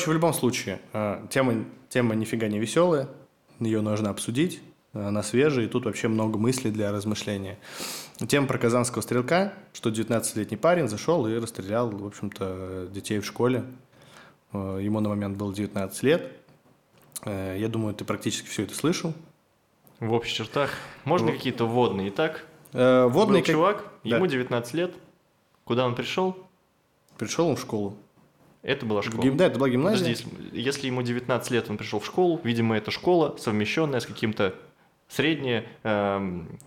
короче, в любом случае, э, тема, тема нифига не веселая, ее нужно обсудить, она свежая, и тут вообще много мыслей для размышления. Тема про казанского стрелка, что 19-летний парень зашел и расстрелял, в общем-то, детей в школе. Э, ему на момент было 19 лет. Э, я думаю, ты практически все это слышал. В общих чертах. Можно В- какие-то вводные? Итак, Э, Водный был как- чувак, Да. ему 19 лет. Куда он пришел? Пришел он в школу. Это была школа. гим- Да, это была гимназия. Подожди, если, если ему 19 лет, он пришел в школу, видимо, это школа, совмещенная с каким-то средне эм,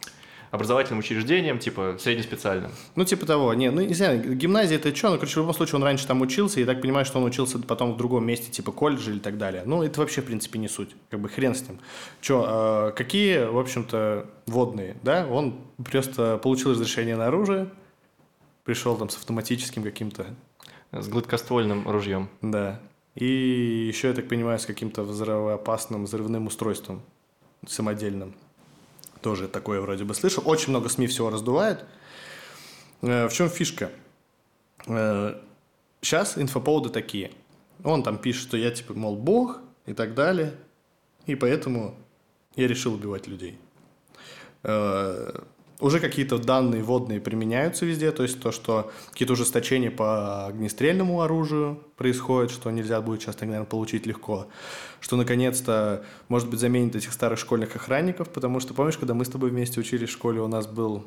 образовательным учреждением, типа среднеспециальным. Ну, типа того. Не, ну, не знаю, гимназия это что? Ну, короче, в любом случае, он раньше там учился, и так понимаю, что он учился потом в другом месте, типа колледж или так далее. Ну, это вообще, в принципе, не суть. Как бы хрен с ним. Че, какие, в общем-то, водные, да? Он просто получил разрешение на оружие, пришел там с автоматическим каким-то, С гладкоствольным ружьем. да. И еще, я так понимаю, с каким-то взрывоопасным взрывным устройством самодельным. Тоже такое вроде бы слышал. Очень много СМИ всего раздувает. Э, В чем фишка? Сейчас инфоповоды такие. Он там пишет, что я типа, мол, бог и так далее. И поэтому я решил убивать людей. Уже какие-то данные водные применяются везде, то есть то, что какие-то ужесточения по огнестрельному оружию происходят, что нельзя будет сейчас, так, наверное, получить легко, что наконец-то, может быть, заменит этих старых школьных охранников, потому что, помнишь, когда мы с тобой вместе учились в школе, у нас был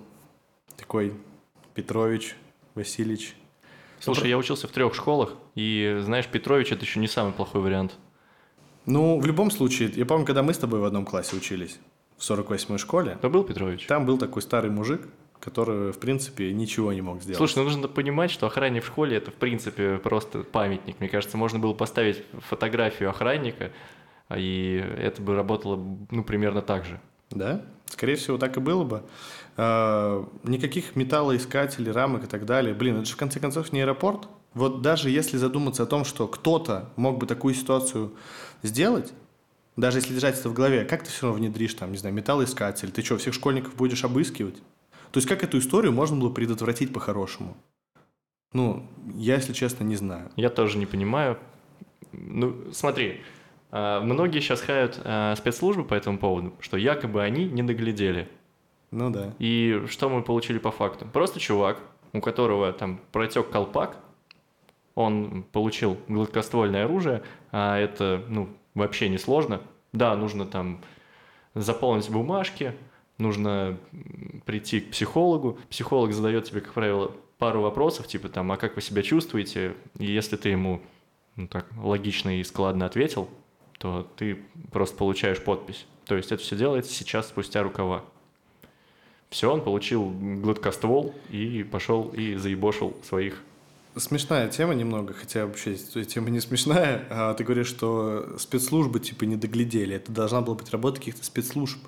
такой Петрович, Васильевич. Слушай, я учился в трех школах, и, знаешь, Петрович это еще не самый плохой вариант. Ну, в любом случае, я помню, когда мы с тобой в одном классе учились, в 48-й школе, Это был Петрович? там был такой старый мужик, который, в принципе, ничего не мог сделать. Слушай, ну нужно понимать, что охранник в школе это, в принципе, просто памятник. Мне кажется, можно было поставить фотографию охранника, а, и это бы работало, ну, примерно так же. Да, скорее всего, так и было бы. А, никаких металлоискателей, рамок и так далее. Блин, это же в конце концов не аэропорт. Вот даже если задуматься о том, что кто-то мог бы такую ситуацию сделать, даже если держать это в голове, как ты все равно внедришь там, не знаю, металлоискатель? Ты что, всех школьников будешь обыскивать? То есть как эту историю можно было предотвратить по-хорошему? Ну, я, если честно, не знаю. Я тоже не понимаю. Ну, смотри, а, многие сейчас хают а, спецслужбы по этому поводу, что якобы они не доглядели. Ну да. И что мы получили по факту? Просто чувак, у которого там протек колпак, он получил гладкоствольное оружие, а это, ну, вообще не сложно. Да, нужно там заполнить бумажки, нужно прийти к психологу. Психолог задает тебе, как правило, пару вопросов, типа там, а как вы себя чувствуете? И если ты ему ну, так логично и складно ответил, то ты просто получаешь подпись. То есть это все делается сейчас спустя рукава. Все, он получил гладкоствол и пошел и заебошил своих. Смешная тема немного, хотя вообще тема не смешная. А ты говоришь, что спецслужбы типа не доглядели. Это должна была быть работа каких-то спецслужб.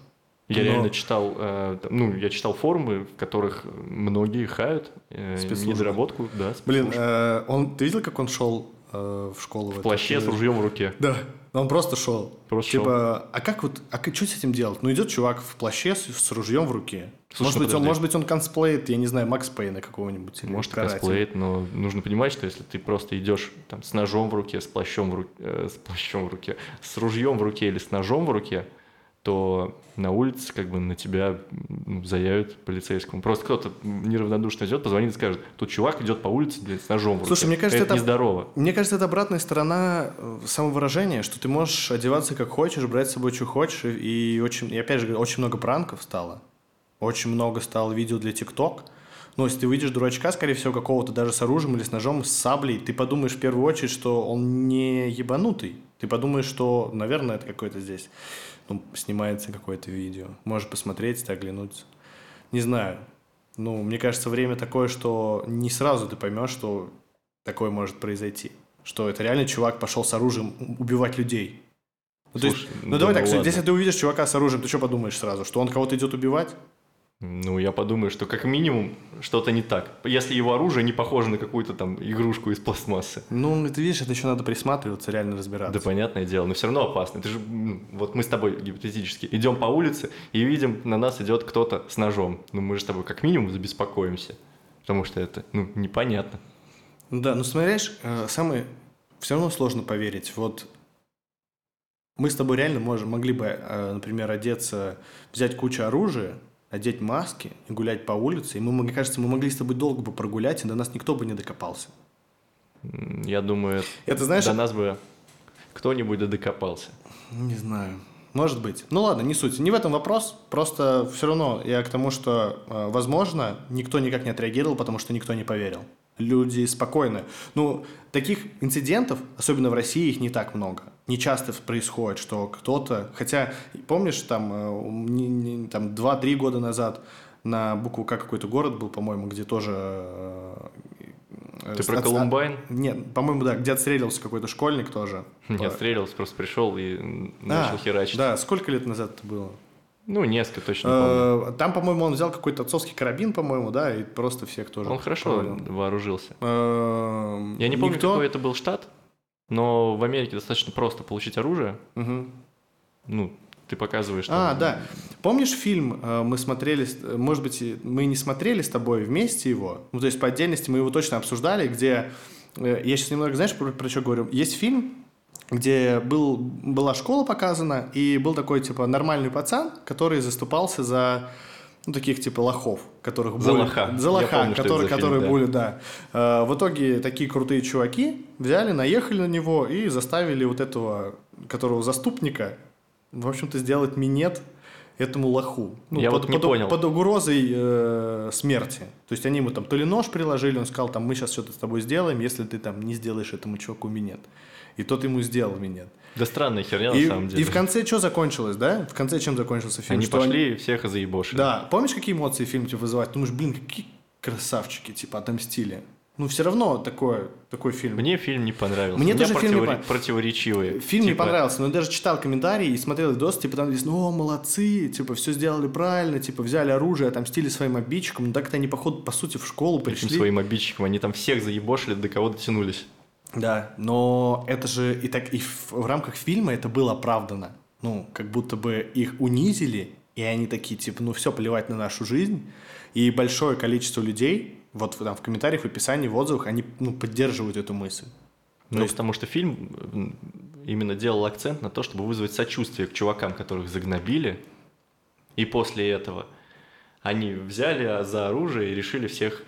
Я Но- реально читал, э, ну, я читал форумы, в которых многие хают э, недоработку, да, Блин, спецслужб. э, он, ты видел, как он шел э, в школу? в плаще с ружьем в руке. Да, он просто шел. Просто типа, а как вот, а что с этим делать? Ну идет чувак в плаще с, с ружьем в руке. Слушай, может, ну быть, он, может быть, он косплеит, я не знаю, Макс Пейна какого-нибудь. Может, косплеит, но нужно понимать, что если ты просто идешь там с ножом в руке, с плащом в руке, с плащом в руке, с ружьем в руке или с ножом в руке, то на улице как бы на тебя ну, заявят полицейскому. Просто кто-то неравнодушно идет, позвонит и скажет, тут чувак идет по улице блядь, с ножом. Слушай, мне кажется, это- нездорово. Мне кажется, это обратная сторона э, самовыражения, что ты можешь одеваться как хочешь, брать с собой, что хочешь, и очень, и опять же, очень много пранков стало. Очень много стало видео для ТикТок. Но если ты выйдешь дурачка, скорее всего, какого-то даже с оружием или с ножом, с саблей, ты подумаешь в первую очередь, что он не ебанутый. Ты подумаешь, что, наверное, это какой-то здесь ну, снимается какое-то видео. Можешь посмотреть, оглянуться. Не знаю. Ну, мне кажется, время такое, что не сразу ты поймешь, что такое может произойти. Что это реально чувак пошел с оружием убивать людей. Ну, то есть, Слушай, ну да давай ну так, ладно. если ты увидишь чувака с оружием, ты что подумаешь сразу? Что он кого-то идет убивать? Ну, я подумаю, что как минимум что-то не так. Если его оружие не похоже на какую-то там игрушку из пластмассы. Ну, ты видишь, это еще надо присматриваться, реально разбираться. Да, понятное дело, но все равно опасно. Ты же, м, вот мы с тобой гипотетически идем по улице и видим, на нас идет кто-то с ножом. Ну, мы же с тобой как минимум забеспокоимся, потому что это, ну, непонятно. Ну Да, ну смотришь, э, самый все равно сложно поверить. Вот мы с тобой реально можем, могли бы, э, например, одеться, взять кучу оружия, одеть маски и гулять по улице. И мы, мне кажется, мы могли с тобой долго бы прогулять, и до нас никто бы не докопался. Я думаю, Это знаешь, до нас бы кто-нибудь докопался. Не знаю. Может быть. Ну ладно, не суть. Не в этом вопрос. Просто все равно я к тому, что, э, возможно, никто никак не отреагировал, потому что никто не поверил. Люди спокойны. Ну, таких инцидентов, особенно в России, их не так много. Не часто происходит, что кто-то... Хотя, помнишь, там, э, там 2-3 года назад на букву К какой-то город был, по-моему, где тоже... э, Ты с- про от- Колумбайн? Нет, по-моему, да, где отстрелился какой-то школьник тоже. Не отстреливался, просто пришел и м, начал А, херачить. Да, сколько лет назад это было? Ну, несколько точно помню. Э, Там, по-моему, он взял какой-то отцовский карабин, по-моему, да, и просто всех тоже. Он хорошо провалил. вооружился. Э, Я не помню, никто- какой это был штат, но в Америке достаточно просто получить оружие. Мгм. Ну, ты показываешь А, там- да. Помнишь фильм э, мы смотрели, может быть, мы не смотрели с тобой вместе его, ну, то есть по отдельности мы его точно обсуждали, где, э, я сейчас немного, знаешь, про, про что говорю? Есть фильм, где был, была школа показана, и был такой, типа, нормальный пацан, который заступался за, ну, таких, типа, лохов, которых За булят- лоха. За лоха, помню, которые, за фильм, которые да. булят, да. Э, В итоге такие крутые чуваки взяли, наехали на него и заставили вот этого, которого заступника, в общем-то, сделать минет этому лоху. Ну, Я под, вот не под- понял. под угрозой э, смерти. То есть они ему там то ли нож приложили, он сказал, там, мы сейчас что-то с тобой сделаем, если ты там не сделаешь этому чуваку минет. И тот ему сделал минет. Да странная херня И, на самом деле. и в конце что закончилось, да? В конце чем закончился фильм? Они Что пошли и всех заебошили. Да, помнишь, какие эмоции фильм тебе вызывает? Ты думаешь, блин, какие красавчики, типа, отомстили. Ну, все равно такое, такой фильм. Мне фильм не понравился. Мне тоже фильм не противори- пон- противоречивые. Фильм не Типа, понравился, но я даже читал комментарии и смотрел видос, типа там написано, о, молодцы, типа все сделали правильно, типа взяли оружие, отомстили своим обидчикам, но так-то они, походу, по сути, в школу Этим пришли. своим обидчикам. Они там всех заебошили, до кого дотянулись. Да, но это же и так и в, в рамках фильма это было оправдано. Ну, как будто бы их унизили, и они такие, типа, ну все, плевать на нашу жизнь. И большое количество людей, вот там в комментариях, в описании, в отзывах, они ну, поддерживают эту мысль. Ну, есть- потому что фильм именно делал акцент на то, чтобы вызвать сочувствие к чувакам, которых загнобили. И после этого они взяли за оружие и решили всех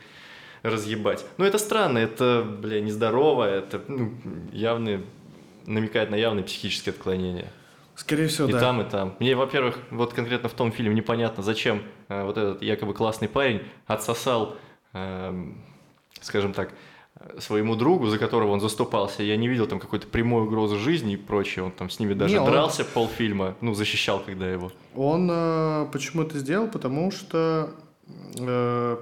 разъебать. Ну, это странно, это, бля, нездорово, это ну, явно намекает на явное психическое отклонение. Скорее всего, И да. там, и там. Мне, во-первых, вот конкретно в том фильме непонятно, зачем э, вот этот якобы классный парень отсосал, эм, скажем так, э, своему другу, за которого он заступался. Я не видел там какой-то прямой угрозы жизни и прочее. Он там с ними даже Не, он- дрался полфильма, ну, защищал когда его. Он э, почему это сделал? Потому что э,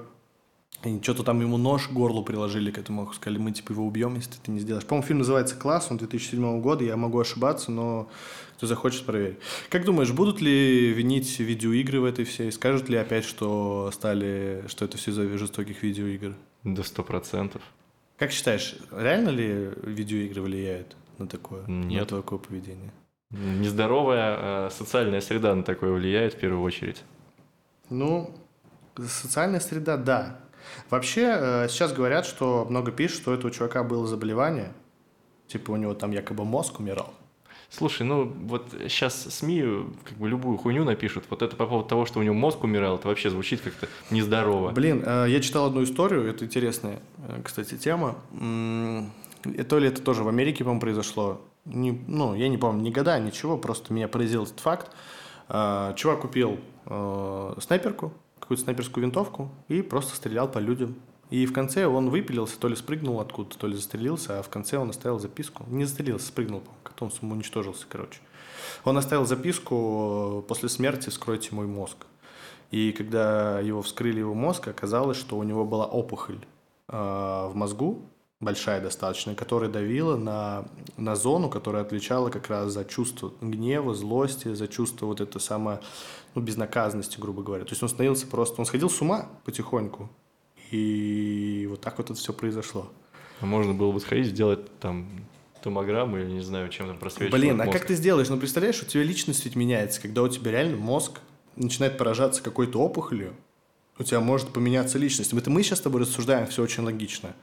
что-то там ему нож к горлу приложили к этому, сказали, мы типа его убьем, если ты это не сделаешь. По-моему, фильм называется «Класс», он 2007 года, я могу ошибаться, но кто захочет, проверить. Как думаешь, будут ли винить видеоигры в этой всей? Скажут ли опять, что стали, что это все из-за жестоких видеоигр? До сто процентов. Как считаешь, реально ли видеоигры влияют на такое, на Нет. такое поведение? Нездоровая э, социальная среда на такое влияет в первую очередь. Ну, социальная среда, да. Вообще, э, сейчас говорят, что много пишут, что у этого чувака было заболевание. Типа у него там якобы мозг умирал. Слушай, ну вот сейчас СМИ как бы любую хуйню напишут. Вот это по поводу того, что у него мозг умирал, это вообще звучит как-то нездорово. Блин, э, я читал одну историю, это интересная, э, кстати, тема. То ли это тоже в Америке, по-моему, произошло. Не- ну, я не помню ни года, ничего, просто меня поразил этот факт. Чувак купил снайперку, какую-то снайперскую винтовку и просто стрелял по людям. И в конце он выпилился, то ли спрыгнул откуда-то, то ли застрелился, а в конце он оставил записку. Не застрелился, спрыгнул, он самоуничтожился, короче. Он оставил записку э, после смерти «Вскройте мой мозг». И когда его вскрыли его мозг, оказалось, что у него была опухоль э, в мозгу, большая достаточно, которая давила на, на зону, которая отвечала как раз за чувство гнева, злости, за чувство вот это самое, ну, безнаказанности, грубо говоря. То есть он становился просто, он сходил с ума потихоньку. И вот так вот это все произошло. А Можно было бы сходить, сделать там томограмму или не знаю, чем там просвечивать Блин, а мозг. как ты сделаешь? Ну, представляешь, у тебя личность ведь меняется, когда у тебя реально мозг начинает поражаться какой-то опухолью, у тебя может поменяться личность. Это мы сейчас с тобой рассуждаем, все очень логично.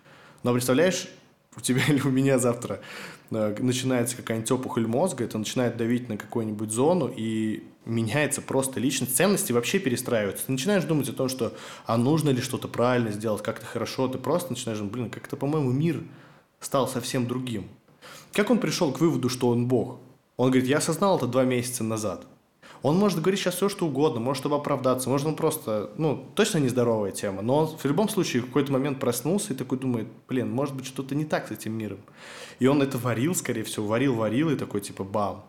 Но представляешь, у тебя или у меня завтра э, начинается какая-нибудь опухоль мозга, это начинает давить на какую-нибудь зону, и меняется просто личность, ценности вообще перестраиваются. Ты начинаешь думать о том, что а нужно ли что-то правильно сделать, как-то хорошо, ты просто начинаешь думать, блин, как-то, по-моему, мир стал совсем другим. Как он пришел к выводу, что он Бог? Он говорит, я осознал это два месяца назад. Он может говорить сейчас все, что угодно, может, чтобы оправдаться, может, он просто, ну, точно нездоровая тема, но он в любом случае в какой-то момент проснулся и такой думает, блин, может быть, что-то не так с этим миром. И он это варил, скорее всего, варил, варил, и такой, типа, бам,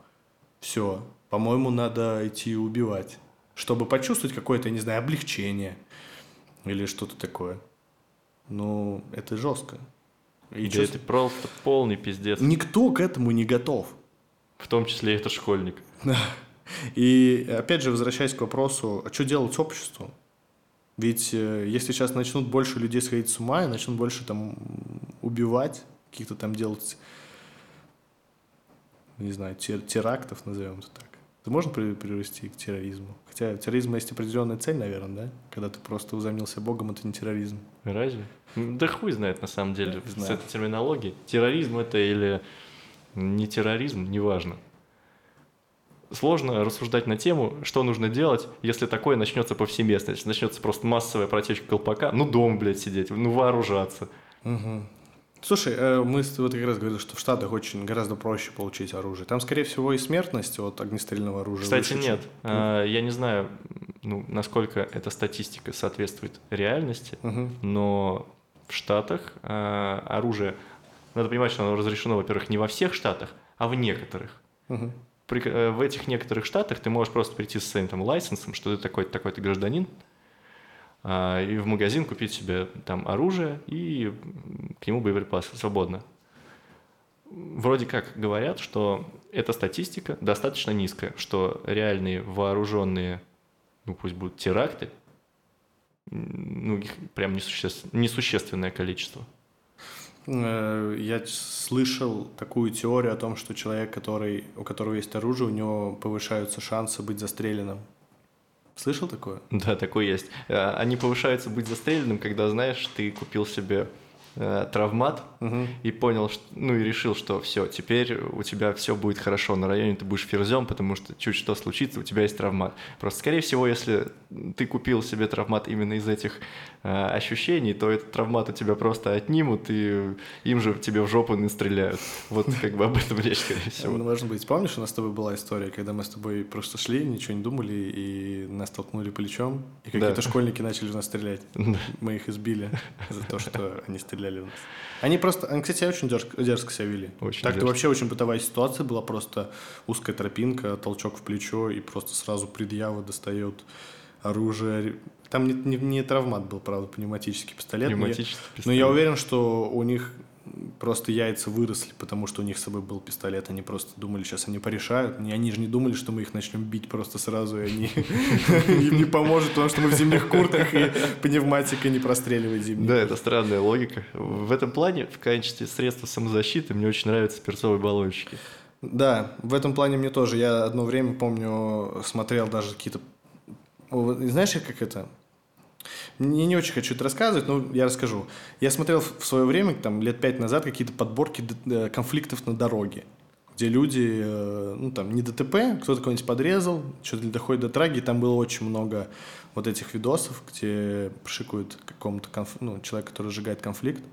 все, по-моему, надо идти убивать, чтобы почувствовать какое-то, не знаю, облегчение или что-то такое. Ну, это жестко. И да чувств... это просто полный пиздец. Никто к этому не готов. В том числе и этот школьник. И опять же, возвращаясь к вопросу, а что делать обществу? Ведь э, если сейчас начнут больше людей сходить с ума и начнут больше там убивать, каких-то там делать, не знаю, терактов, назовем это так, это можно привести к терроризму? Хотя терроризм есть определенная цель, наверное, да? Когда ты просто узомнился Богом, это не терроризм. Разве? Да хуй знает на самом деле с этой терминологией. Терроризм это или не терроризм, неважно сложно рассуждать на тему, что нужно делать, если такое начнется повсеместно, если начнется просто массовая протечка колпака, ну дом, блядь, сидеть, ну вооружаться. Угу. Слушай, э, мы вот как раз говорили, что в Штатах очень гораздо проще получить оружие. Там, скорее всего, и смертность от огнестрельного оружия. Кстати, выше, нет. Чем... А, я не знаю, ну, насколько эта статистика соответствует реальности, угу. но в Штатах а, оружие, надо понимать, что оно разрешено, во-первых, не во всех штатах, а в некоторых. Угу при, э, в этих некоторых штатах ты можешь просто прийти с своим там лайсенсом, что ты такой-то такой-то гражданин, а, и в магазин купить себе там оружие и к нему боеприпасы свободно. Вроде как говорят, что эта статистика достаточно низкая, что реальные вооруженные, ну пусть будут теракты, ну их прям несуществ, несущественное количество. Э, я слышал такую теорию о том, что человек, который, у которого есть оружие, у него повышаются шансы быть застреленным. Слышал такое? Да, такое есть. Э, они повышаются быть застреленным, когда, знаешь, ты купил себе э, травмат угу. и понял, что, ну и решил, что все, теперь у тебя все будет хорошо на районе, ты будешь ферзем, потому что чуть что случится, у тебя есть травмат. Просто, скорее всего, если ты купил себе травмат именно из этих э, ощущений, то этот травмат у тебя просто отнимут, и им же тебе в жопу настреляют. Вот как бы об этом речь, скорее всего. Может быть, помнишь, у нас с тобой была история, когда мы с тобой просто шли, ничего не думали, и нас толкнули плечом, и какие-то да. школьники начали в нас стрелять. Мы их избили за то, что они стреляли в нас. Они просто, они, кстати, очень дерзко, дерзко себя вели. Очень так-то вообще очень бытовая ситуация была, просто узкая тропинка, толчок в плечо, и просто сразу предъява достает оружие. Там не, не, не травмат был, правда, пневматический пистолет. Пневматический но я, пистолет. Но я уверен, что у них просто яйца выросли, потому что у них с собой был пистолет. Они просто думали, сейчас они порешают. Они же не думали, что мы их начнем бить просто сразу, и они им не поможет, потому что мы в зимних куртках, и пневматика не простреливает зимних. Да, это странная логика. В этом плане, в качестве средства самозащиты, мне очень нравятся перцовые баллончики. Да, в этом плане мне тоже. Я одно время, помню, смотрел даже какие-то... Знаешь, как это? Не, не очень хочу это рассказывать, но я расскажу. Я смотрел в свое время, там, лет пять назад, какие-то подборки э, конфликтов на дороге, где люди, э, ну, там, не ДТП, кто-то кого-нибудь подрезал, что-то доходит до траги, и там было очень много вот этих видосов, где пшикают какому-то конф... ну, человек, который сжигает конфликт,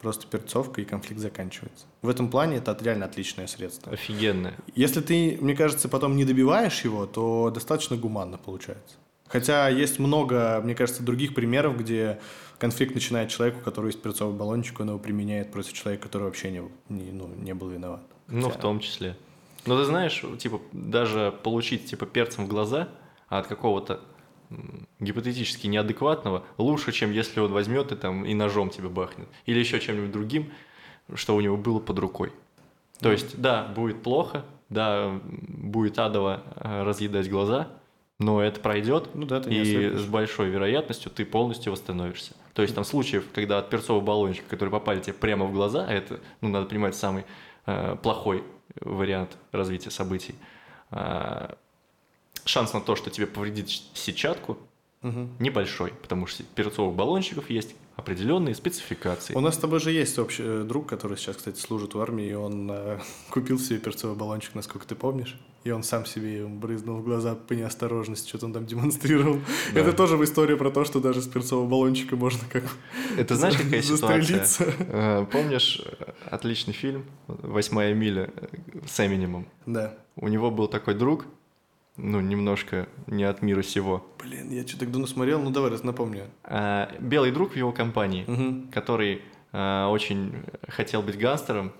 просто перцовка, и конфликт заканчивается. В этом плане это реально отличное средство. Офигенное. Если ты, мне кажется, потом не добиваешь его, то достаточно гуманно получается. Хотя есть много, мне кажется, других примеров, где конфликт начинает человек, у которого есть перцовый баллончик, он его применяет против человека, который вообще не, не, ну, не был виноват. Хотя... Ну, в том числе. Но ты знаешь, типа, даже получить, типа, перцем в глаза от какого-то гипотетически неадекватного лучше, чем если он возьмет и там и ножом тебя бахнет. Или еще чем-нибудь другим, что у него было под рукой. То есть, да, будет плохо, да, будет адово э, разъедать глаза – но это пройдет, ну, да, и с большой вероятностью ты полностью восстановишься. То есть там случаев, когда от перцового баллончика, который попали тебе прямо в глаза, а это, ну, надо понимать, самый э, плохой вариант развития событий, э, шанс на то, что тебе повредит сетчатку, Мгм. Небольшой, потому что перцовых баллончиков есть определенные спецификации. У нас с тобой же есть общий э, друг, который сейчас, кстати, служит в армии, и он э, купил себе перцовый баллончик, насколько ты помнишь, и он сам себе брызнул в глаза по неосторожности, что-то он там демонстрировал. Да. Это тоже в истории про то, что даже с перцового баллончика можно как Это знаешь, какая ситуация? Э, Помнишь э, отличный фильм «Восьмая миля» э, с Эминемом? Да. У него был такой друг, ну, немножко не от мира сего. Блин, я что-то давно смотрел, ну давай, раз напомню. А, Белый друг в его компании, который а, очень хотел быть гангстером,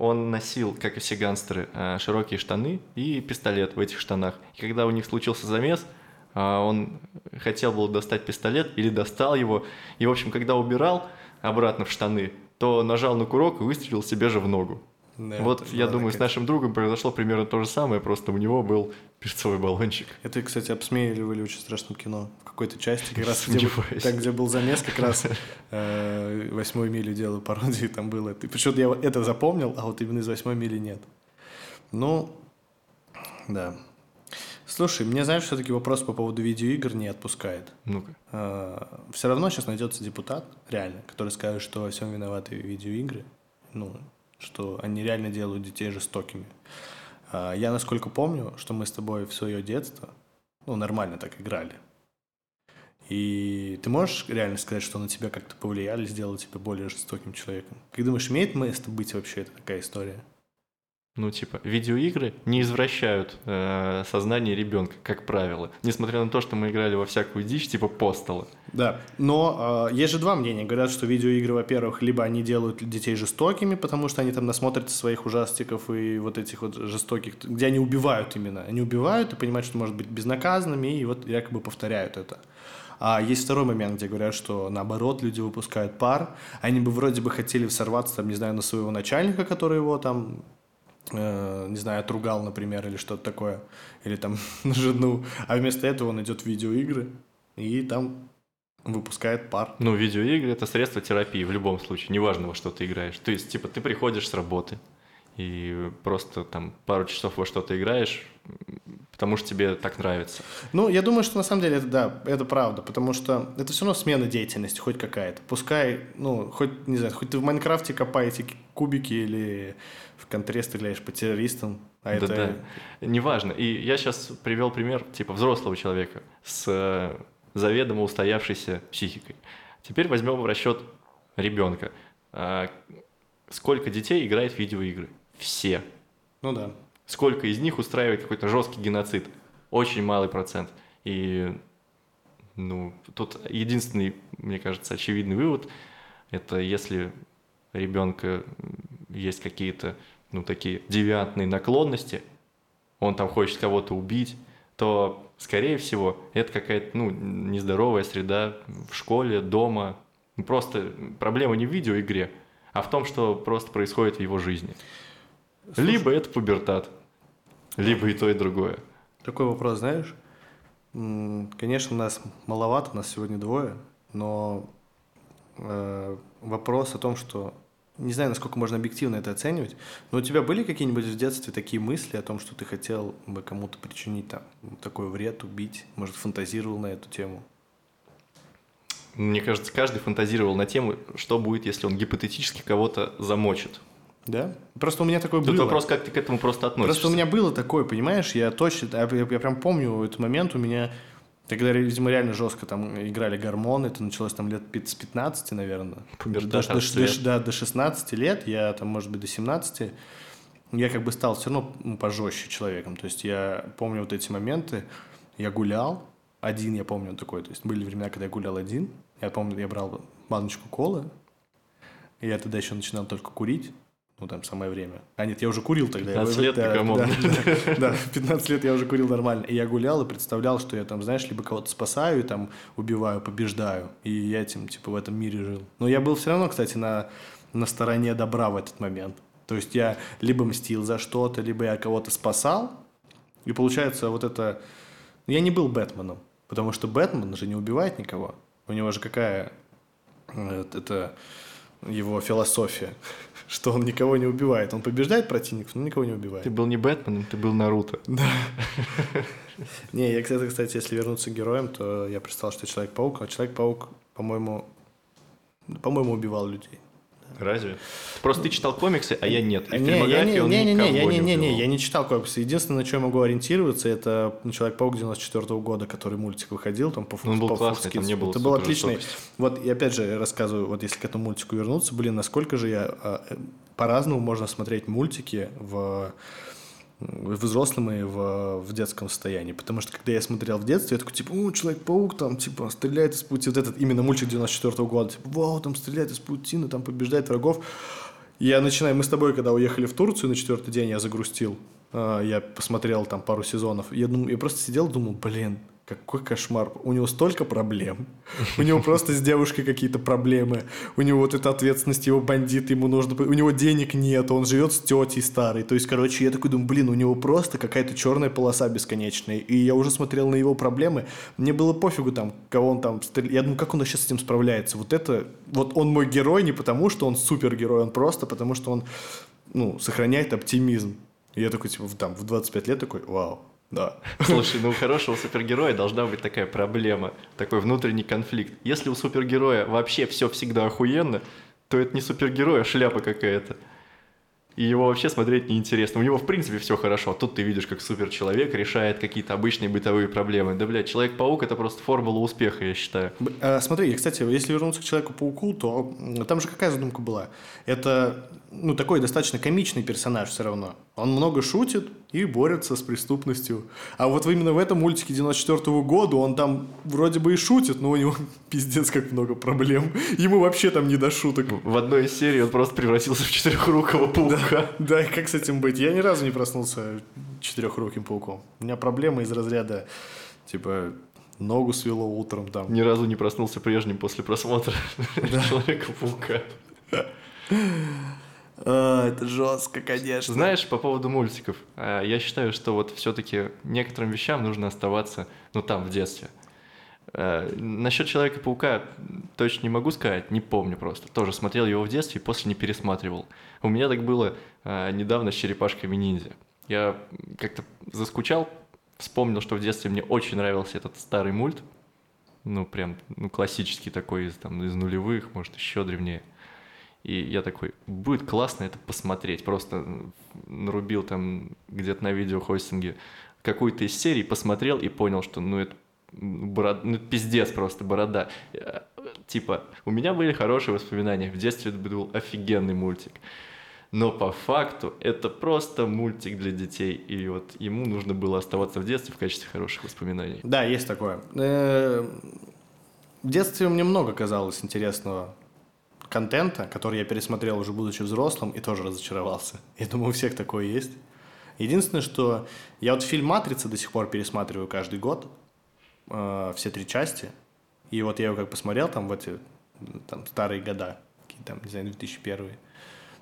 он носил, как и все гангстеры, а, широкие штаны и пистолет в этих штанах. И когда у них случился замес, а, он хотел был достать пистолет или достал его. И, в общем, когда убирал обратно в штаны, то нажал на курок и выстрелил себе же в ногу. Да, вот, я думаю, с такая- нашим другом произошло примерно то же самое, просто у него был перцовый баллончик. Это, кстати, обсмеивали в очень страшном кино. В какой-то части, как раз где, там, где был замес, как раз э, «Восьмой мили» делаю пародии, там было. Почему-то я это запомнил, а вот именно из «Восьмой мили» нет. Ну, да. Слушай, мне, знаешь, все-таки вопрос по поводу видеоигр не отпускает. Ну-ка. все равно сейчас найдется депутат, реально, который скажет, что во всем виноваты видеоигры. Ну, что они реально делают детей жестокими. А, Я, насколько помню, что мы с тобой в свое детство, ну, нормально так играли. И ты можешь реально сказать, что на тебя как-то повлияли, сделали тебя более жестоким человеком? Как думаешь, имеет место быть вообще это такая история? Ну, типа, видеоигры не извращают э, сознание ребенка, как правило. Несмотря на то, что мы играли во всякую дичь, типа постола. Да, но э, есть же два мнения. Говорят, что видеоигры, во-первых, либо они делают детей жестокими, потому что они там насмотрятся своих ужастиков и вот этих вот жестоких, где они убивают именно. Они убивают и понимают, что может быть безнаказанными, и вот якобы повторяют это. А есть второй момент, где говорят, что наоборот люди выпускают пар, они бы вроде бы хотели сорваться, там, не знаю, на своего начальника, который его там э, не знаю, отругал, например, или что-то такое, или там на жену, а вместо этого он идет в видеоигры и там выпускает пар. Ну, видеоигры — это средство терапии в любом случае, неважно, во что ты играешь. То есть, типа, ты приходишь с работы и просто там пару часов во что-то играешь, потому что тебе так нравится. Ну, я думаю, что на самом деле это да, это правда, потому что это все равно смена деятельности хоть какая-то. Пускай, ну, хоть, не знаю, хоть ты в Майнкрафте копаете кубики или в контре стреляешь по террористам, а это... Да-да. Неважно. И я сейчас привел пример, типа, взрослого человека с э, заведомо устоявшейся психикой. Теперь возьмем в расчет ребенка. А, Сколько детей играет в видеоигры? Все. Ну да. Сколько из них устраивает какой-то жесткий геноцид? Очень малый процент. И ну, тут единственный, мне кажется, очевидный вывод, это если ребенка есть какие-то, ну, такие девиантные наклонности, он там хочет кого-то убить, то, скорее всего, это какая-то, ну, нездоровая среда в школе, дома. Просто проблема не в видеоигре, а в том, что просто происходит в его жизни. Либо это пубертат, либо и то, и другое. Такой вопрос, знаешь? Конечно, нас маловато, нас сегодня двое, но э, вопрос о том, что не знаю, насколько можно объективно это оценивать, но у тебя были какие-нибудь в детстве такие мысли о том, что ты хотел бы кому-то причинить там такой вред, убить, может, фантазировал на эту тему? Мне кажется, каждый фантазировал на тему, что будет, если он гипотетически кого-то замочит. Да? Просто у меня такое Тут было. вопрос, как ты к этому просто относишься. Просто у меня было такое, понимаешь, я точно, я, я- я прям помню этот момент. У меня, когда, видимо, реально жестко там играли гормоны, это началось там лет с 15, наверное. Пубертат, До, до, до- да, до 16 лет, я там, может быть, до 17, я как бы стал все равно ну, пожестче человеком. То есть я помню вот эти моменты, я гулял, один я помню такой, то есть были времена, когда я гулял один, я помню, я брал баночку колы, и я тогда еще начинал только курить, ну, там, самое время. А нет, я уже курил тогда. 15 Я- лет, да, да, да, да, в 15 лет я уже курил нормально. И я гулял и представлял, что я там, знаешь, либо кого-то спасаю, и там убиваю, побеждаю. И я этим, типа, в этом мире жил. Но я был все равно, кстати, на, на стороне добра в этот момент. То есть я либо мстил за что-то, либо я кого-то спасал. И получается вот это... Я не был Бэтменом, потому что Бэтмен же не убивает никого. У него же какая... э, Это его философия, что он никого не убивает. Он побеждает противников, но никого не убивает. Ты был не Бэтменом, ты был Наруто. Да. Не, я, кстати, кстати, если вернуться к героям, то я представил, что Человек-паук, а Человек-паук, по-моему, по-моему, убивал людей. Разве? Просто ты читал комиксы, а я нет. И Не, я не, он не, не, не, я не, не, не, я не читал комиксы. Единственное, на чем я могу ориентироваться, это Человек-паук 94 года, который мультик выходил там по Ну, он был по классный, там не было Это был отличный. Вот, и опять же рассказываю, вот если к этому мультику вернуться, блин, насколько же я а, э, по-разному можно смотреть мультики в в взрослом и в, в детском состоянии. Потому что, когда я смотрел в детстве, я такой, типа, о, Человек-паук там, типа, стреляет из паутины. Вот этот именно мультик 94 года. Типа, вау, там стреляет из паутины, там побеждает врагов. Я начинаю, мы с тобой, когда уехали в Турцию на четвертый день, я загрустил. А, Я посмотрел там пару сезонов. Я, думаю, я просто сидел, думал, блин, какой кошмар. У него столько проблем. У него просто с девушкой какие-то проблемы. У него вот эта ответственность, его бандит, ему нужно... У него денег нет, он живет с тетей старой. То есть, короче, я такой думаю, блин, у него просто какая-то черная полоса бесконечная. И я уже смотрел на его проблемы. Мне было пофигу там, кого он там... Я думаю, как он сейчас с этим справляется. Вот это... Вот он мой герой не потому, что он супергерой, он просто потому, что он, ну, сохраняет оптимизм. И я такой, типа, в- там, в 25 лет такой, вау, да. Слушай, ну у хорошего супергероя должна быть такая проблема, такой внутренний конфликт. Если у супергероя вообще все всегда охуенно, то это не супергерой, а шляпа какая-то. И его вообще смотреть неинтересно. У него, в принципе, все хорошо. Тут ты видишь, как суперчеловек решает какие-то обычные бытовые проблемы. Да, блядь, Человек-паук — это просто формула успеха, я считаю. А, Смотри, кстати, если вернуться к Человеку-пауку, то там же какая задумка была? Это, ну, такой достаточно комичный персонаж все равно. Он много шутит и борется с преступностью. А вот именно в этом мультике 94 года он там вроде бы и шутит, но у него пиздец как много проблем. Ему вообще там не до шуток. В одной из серий он просто превратился в четырехрукого паука. Да, и как с этим быть? Я ни разу не проснулся четырехруким пауком. У меня проблемы из разряда, типа, ногу свело утром там. Ни разу не проснулся прежним после просмотра Человека-паука. А, это жестко, конечно. Знаешь, по поводу мультиков, э, я считаю, что вот все-таки некоторым вещам нужно оставаться, ну, там, в детстве. Э, Насчет Человека-паука точно не могу сказать, не помню просто. Тоже смотрел его в детстве и после не пересматривал. У меня так было э, недавно с черепашками ниндзя. Я как-то заскучал, вспомнил, что в детстве мне очень нравился этот старый мульт. Ну, прям, ну, классический такой, из, там, из нулевых, может, еще древнее. И я такой, будет классно это посмотреть. Просто нарубил там где-то на видеохостинге какую-то из серий, посмотрел и понял, что ну это бород- ну, пиздец просто, борода. Э, Типа, у меня были хорошие воспоминания. В детстве это был офигенный мультик. Но по факту это просто мультик для детей. И вот ему нужно было оставаться в детстве в качестве хороших воспоминаний. Да, есть такое. Э, В детстве мне много казалось интересного контента, который я пересмотрел уже будучи взрослым и тоже разочаровался. Я думаю, у всех такое есть. Единственное, что я вот фильм «Матрица» до сих пор пересматриваю каждый год, э, все три части. И вот я его как посмотрел там в эти там, старые года, какие там, не знаю, 2001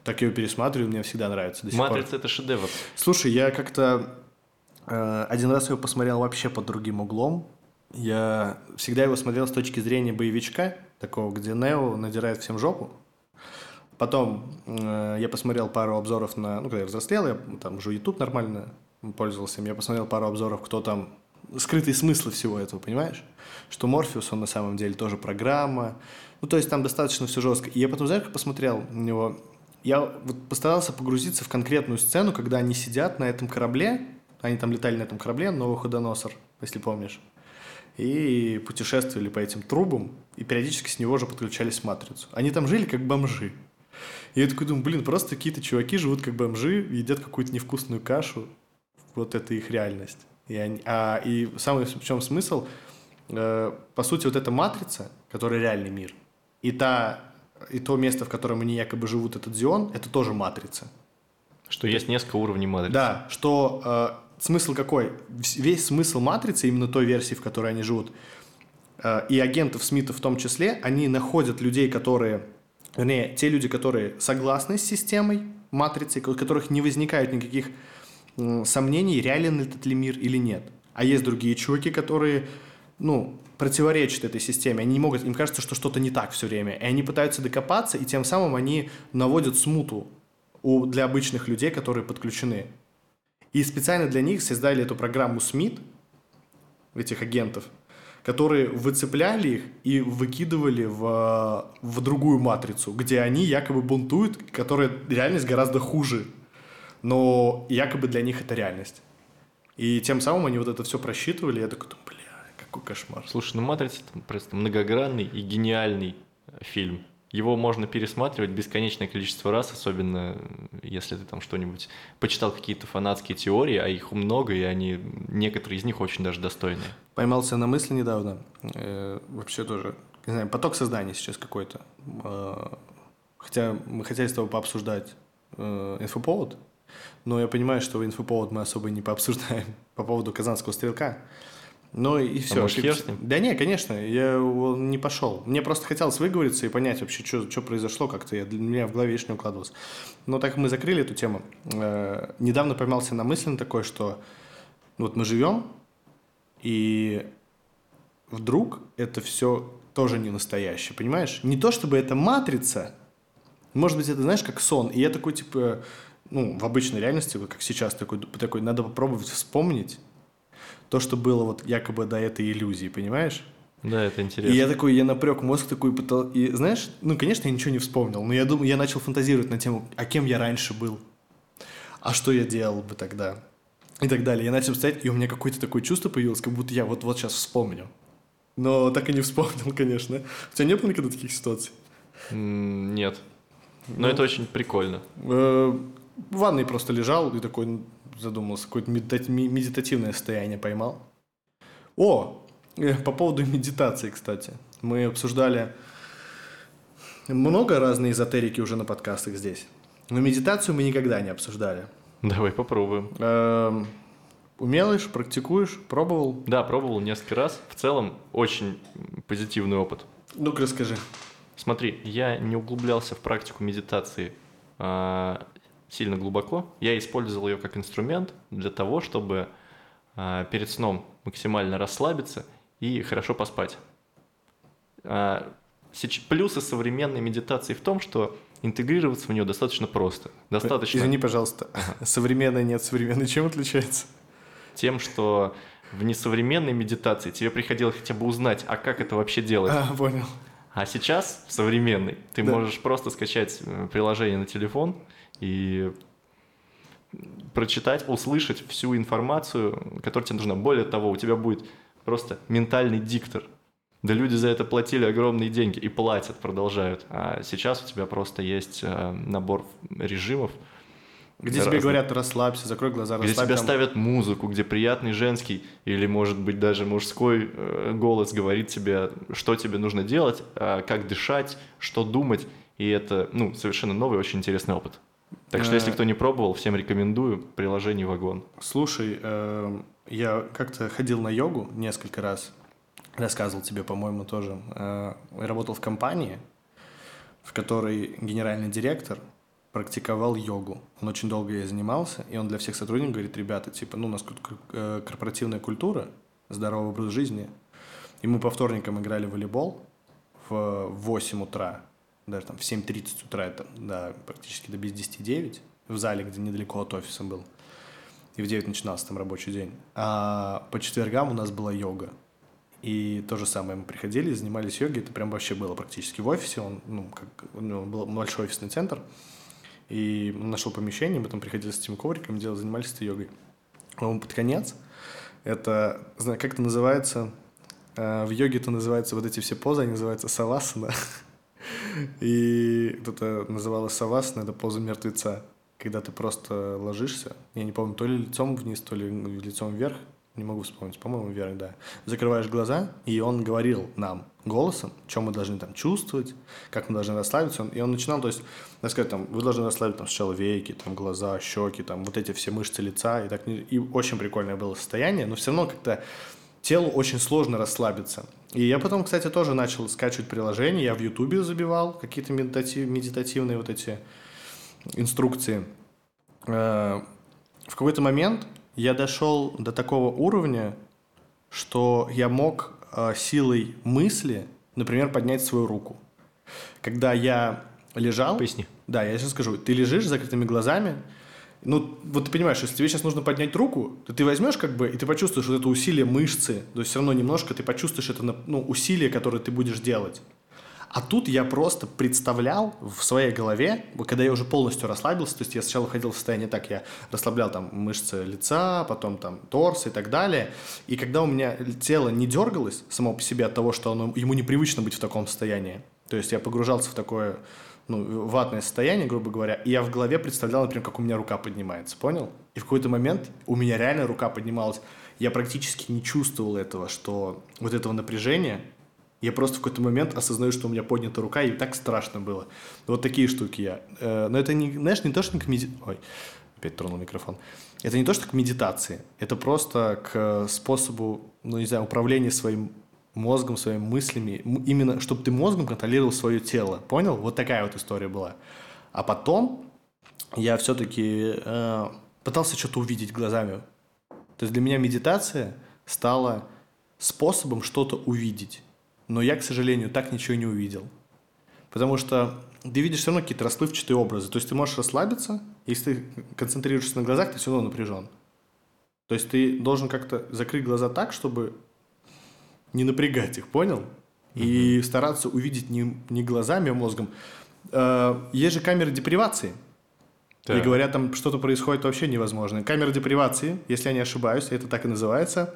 так я его пересматриваю, мне всегда нравится до сих пор. Матрица это шедевр. Слушай, я как-то э, один раз его посмотрел вообще под другим углом. Я всегда его смотрел с точки зрения боевичка, такого, где Нео надирает всем жопу. Потом э, я посмотрел пару обзоров на... Ну, когда я взрослел, я там уже YouTube нормально пользовался. Я посмотрел пару обзоров, кто там... Скрытые смыслы всего этого, понимаешь? Что Морфеус, он на самом деле тоже программа. Ну, то есть там достаточно все жестко. И я потом, знаешь, как посмотрел на него... Я вот постарался погрузиться в конкретную сцену, когда они сидят на этом корабле. Они там летали на этом корабле, Новоходоносор, если помнишь. И путешествовали по этим трубам, и периодически с него же подключались матрицу. Они там жили как бомжи. И я такой думаю, блин, просто какие-то чуваки живут как бомжи, едят какую-то невкусную кашу. Вот это их реальность. И, они- а, и самый в чем смысл? Э, по сути, вот эта матрица, которая реальный мир, и, та, и то место, в котором они якобы живут, этот Зион, это тоже матрица. Что есть несколько уровней матрицы. Да, что э, смысл какой? Весь смысл матрицы, именно той версии, в которой они живут, э, и агентов Смита в том числе, они находят людей, которые, вернее, те люди, которые согласны с системой матрицы, у которых не возникает никаких сомнений, реален этот ли мир или нет. А есть другие чуваки, которые, ну, противоречат этой системе. Они не могут, им кажется, что что-то не так все время. И они пытаются докопаться, и тем самым они наводят смуту у, для обычных людей, которые подключены. И специально для них создали эту программу СМИТ, этих агентов, которые выцепляли их и выкидывали в, в другую матрицу, где они якобы бунтуют, которая реальность гораздо хуже. Но якобы для них это реальность. И тем самым они вот это все просчитывали, я такой, бля, какой кошмар. Слушай, ну «Матрица» — просто многогранный и гениальный фильм. Его можно пересматривать бесконечное количество раз, особенно э, если ты там что-нибудь почитал какие-то фанатские теории, а их много, и они некоторые из них очень даже достойные. Поймался на мысли недавно, э, вообще тоже, не знаю, поток создания сейчас какой-то. Э, хотя мы хотели с тобой пообсуждать э, инфоповод, но я понимаю, что инфоповод мы особо не пообсуждаем по поводу казанского стрелка. Ну и все. А хер с ним? Да не, конечно, я не пошел. Мне просто хотелось выговориться и понять вообще, что, что произошло, как-то я, для меня в голове лишь не укладывалось. Но так как мы закрыли эту тему, э, недавно поймался на мысли такое, что вот мы живем, и вдруг это все тоже не настоящее, понимаешь? Не то чтобы это матрица, может быть, это, знаешь, как сон. И я такой, типа, ну, в обычной реальности, вот как сейчас, такой, такой надо попробовать вспомнить, то, что было вот якобы до этой иллюзии, понимаешь? Да, это интересно. И я такой, я напрек мозг такой, пытал, и знаешь, ну, конечно, я ничего не вспомнил, но я думаю, я начал фантазировать на тему, а кем я раньше был, а что я делал бы тогда, и так далее. Я начал стоять, и у меня какое-то такое чувство появилось, как будто я вот-вот сейчас вспомню. Но так и не вспомнил, конечно. У тебя не было никогда таких ситуаций? Нет. Но Ну. это очень прикольно. Э, В ванной просто лежал и такой задумался, какое-то медитативное состояние поймал. О, э, по поводу медитации, кстати. Мы обсуждали много разной эзотерики уже на подкастах здесь. Но медитацию мы никогда не обсуждали. Давай попробуем. Эм, Умелаешь, практикуешь, пробовал? Да, пробовал несколько раз. В целом, очень позитивный опыт. Ну-ка расскажи. Смотри, я не углублялся в практику медитации а, сильно глубоко. Я использовал ее как инструмент для того, чтобы а, перед сном максимально расслабиться и хорошо поспать. А, плюсы современной медитации в том, что интегрироваться в нее достаточно просто. Достаточно Извини, пожалуйста. Современная нет современной. Чем отличается? тем, что в несовременной медитации тебе приходилось хотя бы узнать, а как это вообще делать. А, понял. А сейчас, в современной, ты Да. можешь просто скачать э, приложение на телефон и прочитать, услышать всю информацию, которая тебе нужна. Более того, у тебя будет просто ментальный диктор. Да люди за это платили огромные деньги и платят, продолжают. А сейчас у тебя просто есть э, набор режимов, Где Да, тебе говорят, расслабься, закрой глаза, где расслабь. тебя там. ставят музыку, где приятный женский или, может быть, даже мужской э, голос говорит тебе, что тебе нужно делать, а, как дышать, что думать. И это, ну, совершенно новый, очень интересный опыт. Так что, если Э. кто не пробовал, всем рекомендую приложение «Вагон». Слушай, эм, я как-то ходил на йогу несколько раз. Рассказывал тебе, по-моему, тоже. Э, Я работал в компании, в которой генеральный директор практиковал йогу. Он очень долго ей занимался, и он для всех сотрудников говорит, ребята, типа, ну, у нас э, корпоративная культура, здоровый образ жизни. И мы по вторникам играли в волейбол в 8 утра, даже там в 7.30 утра, это, да, практически до без 10 9, в зале, где недалеко от офиса был. И в 9 начинался там рабочий день. А по четвергам у нас была йога. И то же самое, мы приходили, занимались йогой, это прям вообще было практически в офисе, он, ну, как, у него был большой офисный центр, и он нашел помещение, мы там приходили с этим ковриком, делали, занимались этой йогой. А он под конец, это, знаю, как это называется, Э, в йоге это называется, вот эти все позы, они называются савасана. И вот это называлось савасана, это поза мертвеца, когда ты просто ложишься, я не помню, то ли лицом вниз, то ли лицом вверх, не могу вспомнить, по-моему, вверх, да. Закрываешь глаза, и он говорил нам голосом, что мы должны там чувствовать, как мы должны расслабиться. И он начинал, то есть, так сказать, там, вы должны расслабить там сначала веки, там, глаза, щеки, там, вот эти все мышцы лица, и так, и очень прикольное было состояние, но все равно как-то телу очень сложно расслабиться. И я потом, кстати, тоже начал скачивать приложения, я в Ютубе забивал какие-то медитатив- медитативные вот эти инструкции. Э, В какой-то момент я дошел до такого уровня, что я мог э, силой мысли, например, поднять свою руку. Когда я лежал. Поясни. Да, я сейчас скажу. Ты лежишь с закрытыми глазами. Ну, вот ты понимаешь, если тебе сейчас нужно поднять руку, то ты возьмешь как бы, и ты почувствуешь вот это усилие мышцы. То есть все равно немножко ты почувствуешь это ну, усилие, которое ты будешь делать. А тут я просто представлял в своей голове, когда я уже полностью расслабился, то есть я сначала ходил в состояние так, я расслаблял там мышцы лица, потом там торс и так далее. И когда у меня тело не дергалось само по себе от того, что оно, ему непривычно быть в таком состоянии, то есть я погружался в такое ну, ватное состояние, грубо говоря, и я в голове представлял, например, как у меня рука поднимается, понял? И в какой-то момент у меня реально рука поднималась. Я практически не чувствовал этого, что вот этого напряжения, я просто в какой-то момент осознаю, что у меня поднята рука, и так страшно было. Вот такие штуки я. Э, но это не, знаешь, не то, что к меди... Ой, опять тронул микрофон. Это не то, что к медитации. Это просто к способу, ну, не знаю, управления своим мозгом, своими мыслями. Именно, чтобы ты мозгом контролировал свое тело. Понял? Вот такая вот история была. А потом я все-таки э, пытался что-то увидеть глазами. То есть для меня медитация стала способом что-то увидеть но я, к сожалению, так ничего не увидел. Потому что ты видишь все равно какие-то расплывчатые образы. То есть ты можешь расслабиться, если ты концентрируешься на глазах, ты все равно напряжен. То есть ты должен как-то закрыть глаза так, чтобы не напрягать их, понял? И стараться увидеть не, не глазами, а мозгом. Э, есть же камеры депривации. Да. И говорят, там что-то происходит вообще невозможное. Камера депривации, если я не ошибаюсь, это так и называется.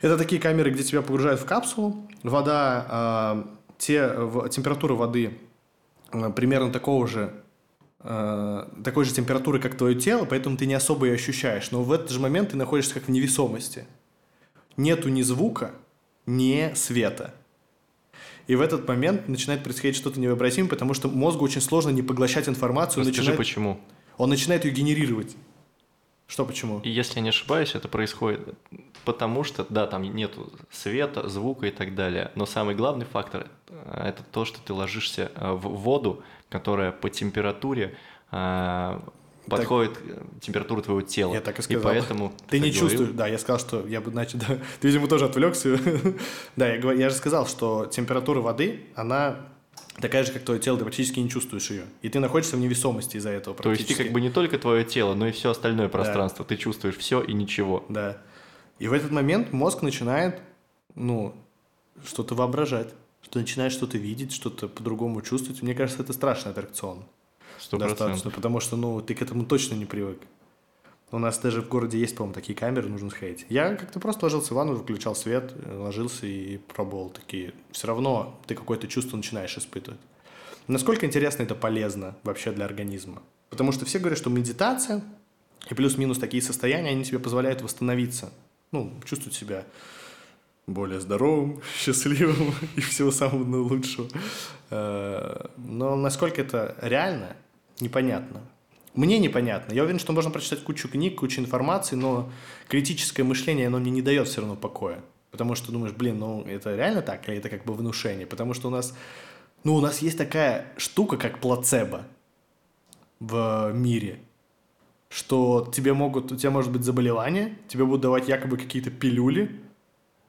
Это такие камеры, где тебя погружают в капсулу. Вода, э, те, в, температура воды э, примерно такого же э, такой же температуры, как твое тело, поэтому ты не особо ее ощущаешь. Но в этот же момент ты находишься как в невесомости. Нету ни звука, ни света. И в этот момент начинает происходить что-то невообразимое, потому что мозгу очень сложно не поглощать информацию. Расскажи, начинает... почему? Он начинает ее генерировать. Что почему? И если я не ошибаюсь, это происходит потому, что, да, там нет света, звука и так далее. Но самый главный фактор э, – это то, что ты ложишься э, в воду, которая по температуре э, подходит так, температура твоего тела. Я так и сказал. И поэтому... Ты не чувствуешь, да, я сказал, что я бы, значит, да, ты, видимо, тоже отвлекся. да, я, я же сказал, что температура воды, она такая же, как твое тело, ты практически не чувствуешь ее. И ты находишься в невесомости из-за этого То есть ты как бы не только твое тело, но и все остальное пространство. Да. Ты чувствуешь все и ничего. Да. И в этот момент мозг начинает, ну, что-то воображать, что начинает что-то видеть, что-то по-другому чувствовать. Мне кажется, это страшный аттракцион. 100%. Достаточно, потому что, ну, ты к этому точно не привык. У нас даже в городе есть, по-моему, такие камеры, нужно сходить. Я как-то просто ложился в ванну, выключал свет, ложился и пробовал такие. Все равно ты какое-то чувство начинаешь испытывать. Насколько интересно это полезно вообще для организма? Потому что все говорят, что медитация и плюс-минус такие состояния, они тебе позволяют восстановиться. Ну, чувствовать себя более здоровым, счастливым и всего самого лучшего. Э, но насколько это реально, непонятно. Мне непонятно. Я уверен, что можно прочитать кучу книг, кучу информации, но критическое мышление, оно мне не дает все равно покоя. Потому что думаешь, блин, ну это реально так, или это как бы внушение? Потому что у нас, ну у нас есть такая штука, как плацебо в мире, что тебе могут, у тебя может быть заболевание, тебе будут давать якобы какие-то пилюли,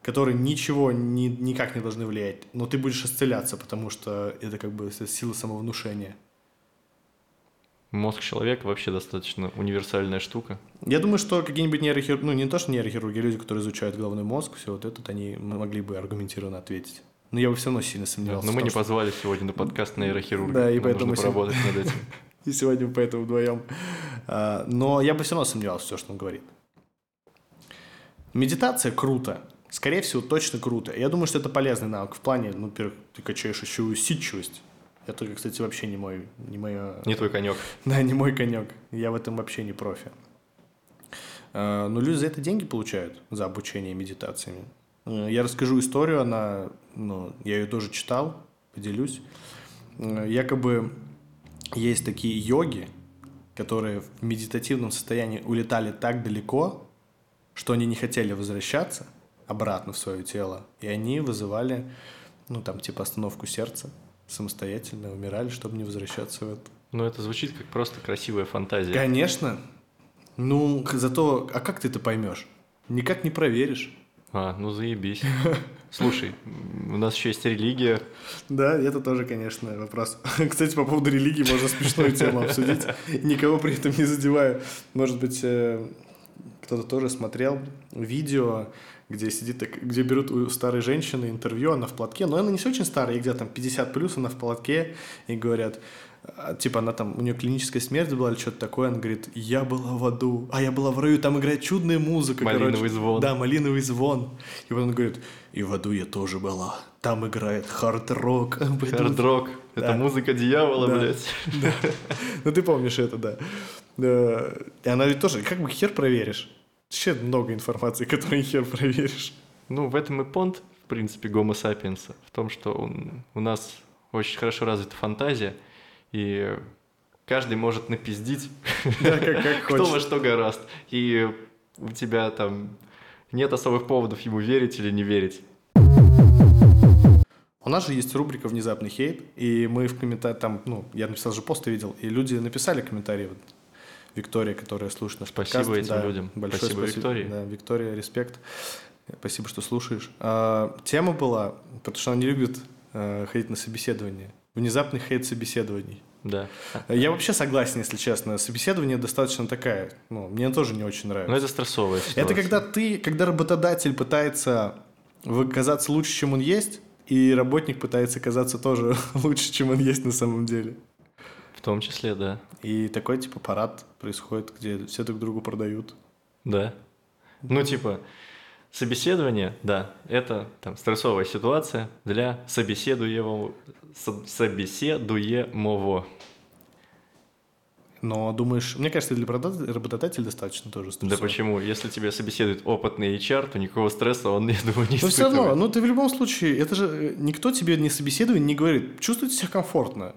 которые ничего ни, никак не должны влиять, но ты будешь исцеляться, потому что это как бы сила самовнушения. Мозг человека вообще достаточно универсальная штука. Я думаю, что какие-нибудь нейрохирурги, ну не то, что нейрохирурги, люди, которые изучают головной мозг, все вот это, они могли бы аргументированно ответить. Но я бы все равно сильно сомневался. но мы не что... позвали сегодня на подкаст нейрохирурга. Да, и поэтому нужно поработать над этим. И сегодня поэтому вдвоем. А, но я бы все равно сомневался в все, что он говорит. Медитация круто. Скорее всего, точно круто. Я думаю, что это полезный навык. В плане, ну, во-первых, ты качаешь еще усидчивость. Это, кстати, вообще не мой... Не, мое... не твой конек. Да, не мой конек. Я в этом вообще не профи. А, но люди за это деньги получают, за обучение медитациями. А, я расскажу историю, она, ну, я ее тоже читал, поделюсь. А, якобы есть такие йоги, которые в медитативном состоянии улетали так далеко, что они не хотели возвращаться обратно в свое тело, и они вызывали, ну, там, типа остановку сердца самостоятельно умирали, чтобы не возвращаться в это. Ну, это звучит как просто красивая фантазия. Конечно. Ну, зато, а как ты это поймешь? Никак не проверишь. А, ну заебись. Слушай, у нас еще есть религия. Да, это тоже, конечно, вопрос. Кстати, по поводу религии можно смешную тему обсудить, никого при этом не задевая. Может быть, э, кто-то тоже смотрел видео, где сидит, так, где берут у старой женщины интервью, она в платке, но она не очень старая, ей где-то там 50 плюс, она в платке, и говорят, а, типа она там, у нее клиническая смерть была или что-то такое, она говорит, я была в аду, а я была в раю, там играет чудная музыка, Малиновый короче. звон. Да, малиновый звон. И потом он говорит, и в аду я тоже была, там играет хард-рок. Хард-рок. Это Да. музыка дьявола, Да. блядь. Ну ты помнишь это, да. Да. И она ведь тоже, как бы хер проверишь? Вообще много информации, которую хер проверишь. Ну, в этом и понт, в принципе, гомо сапиенса. В том, что он- у нас очень хорошо развита фантазия, и каждый может напиздить, Да, как, как кто во что гораст. И у тебя там нет особых поводов ему верить или не верить. У нас же есть рубрика «Внезапный хейт», и мы в комментариях, там, ну, я написал же пост, видел, и люди написали комментарии, вот, Виктория, которая слушает наш Спасибо подкаст. этим да, людям. Большое Спасибо, спасибо, Виктории. Да, Виктория, респект. Спасибо, что слушаешь. А, тема была, потому что она не любит э, ходить на собеседование. Внезапный хейт собеседований. Да. Я вообще согласен, если честно. Собеседование достаточно такая, ну, мне тоже не очень нравится. Но это стрессовая ситуация. Это когда ты, когда работодатель пытается казаться лучше, чем он есть, и работник пытается казаться тоже лучше, чем он есть на самом деле. В том числе, да. И такой типа парад происходит, где все друг другу продают. Да. Ну, типа, собеседование, да, это там стрессовая ситуация для собеседуемого, со- собеседуемого. Но думаешь, мне кажется, для работодателя достаточно тоже Да стрессово. почему? Если тебя собеседует опытный HR, то никакого стресса он, я думаю, не Но все равно, испытывает. ну ты в любом случае, это же э, никто тебе не собеседует, не говорит, чувствуйте себя комфортно.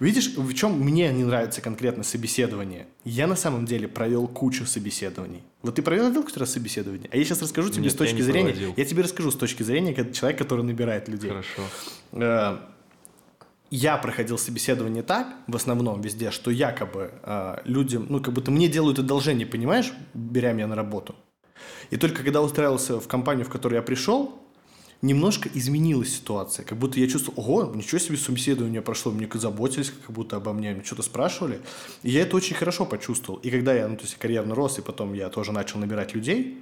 Видишь, в чем мне не нравится конкретно собеседование? Я на самом деле провел кучу собеседований. Вот ты провел какой-то раз собеседование? А я сейчас расскажу тебе Нет, с точки зрения... проводил. Я тебе расскажу с точки зрения человека, который набирает людей. Хорошо. Э, я проходил собеседование так, в основном везде, что якобы э, людям, ну, как будто мне делают одолжение, понимаешь, беря меня на работу. И только когда устраивался в компанию, в которую я пришел, немножко изменилась ситуация. Как будто я чувствовал, ого, ничего себе собеседование прошло, мне заботились как будто обо мне, что-то спрашивали. И я это очень хорошо почувствовал. И когда я, ну, то есть карьерно рос, и потом я тоже начал набирать людей,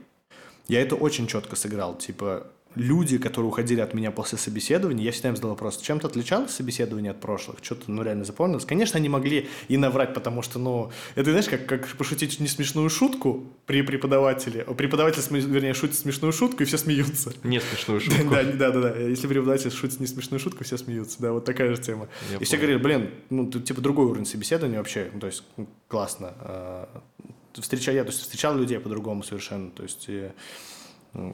я это очень четко сыграл. Типа, люди, которые уходили от меня после собеседования, я всегда им задал вопрос, чем то отличалось собеседование от прошлых? Что-то, ну, реально запомнилось? Конечно, они могли и наврать, потому что, ну, это, знаешь, как, как пошутить не смешную шутку при преподавателе. О, Преподаватель, вернее, шутит смешную шутку, и все смеются. Не смешную шутку. Да, да, да, да. Если преподаватель шутит не смешную шутку, все смеются. Да, вот такая же тема. Я и все понял. говорили, блин, ну, ты, типа, другой уровень собеседования вообще. Ну, то есть, ну, классно. А, Встречал, я то есть, встречал людей по-другому совершенно. То есть, э,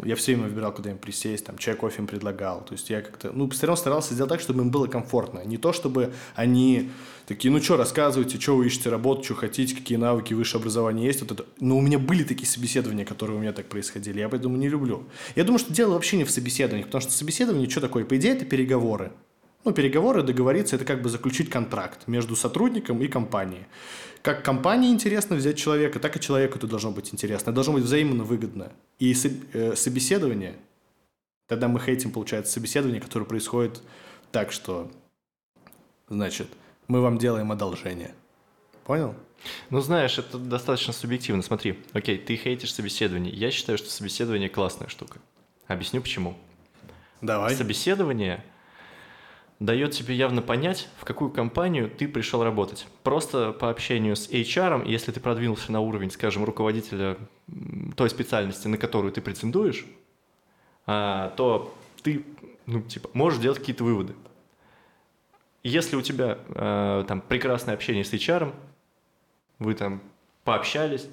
я все время выбирал, куда им присесть, там, чай, кофе им предлагал. То есть, я как-то, ну, все равно старался сделать так, чтобы им было комфортно. Не то, чтобы они такие, ну, что, рассказывайте, что вы ищете работу, что хотите, какие навыки, высшее образование есть. Вот это. Но у меня были такие собеседования, которые у меня так происходили. Я поэтому не люблю. Я думаю, что дело вообще не в собеседованиях, потому что собеседование, что такое? По идее, это переговоры. Ну, переговоры, договориться, это как бы заключить контракт между сотрудником и компанией. Как компании интересно взять человека, так и человеку это должно быть интересно. Это должно быть взаимно выгодно. И э, собеседование, тогда мы хейтим, получается, собеседование, которое происходит так, что, значит, мы вам делаем одолжение. Понял? Ну, знаешь, это достаточно субъективно. Смотри, окей, ты хейтишь собеседование. Я считаю, что собеседование классная штука. Объясню почему. Давай. Собеседование дает тебе явно понять, в какую компанию ты пришел работать. Просто по общению с HR, если ты продвинулся на уровень, скажем, руководителя той специальности, на которую ты претендуешь, а, то ты, ну, типа, можешь делать какие-то выводы. Если у тебя э, там прекрасное общение с HR, вы там пообщались,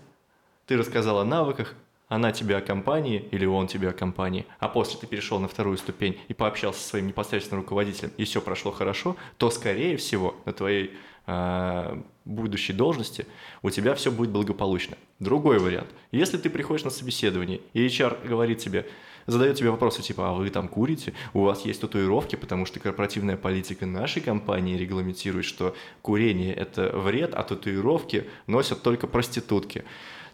ты рассказал о навыках, она тебе о компании или он тебе о компании, а после ты перешел на вторую ступень и пообщался со своим непосредственным руководителем, и все прошло хорошо, то, скорее всего, на твоей э, будущей должности у тебя все будет благополучно. Другой вариант. Если ты приходишь на собеседование, и HR говорит тебе, задает тебе вопросы типа, а вы там курите, у вас есть татуировки, потому что корпоративная политика нашей компании регламентирует, что курение – это вред, а татуировки носят только проститутки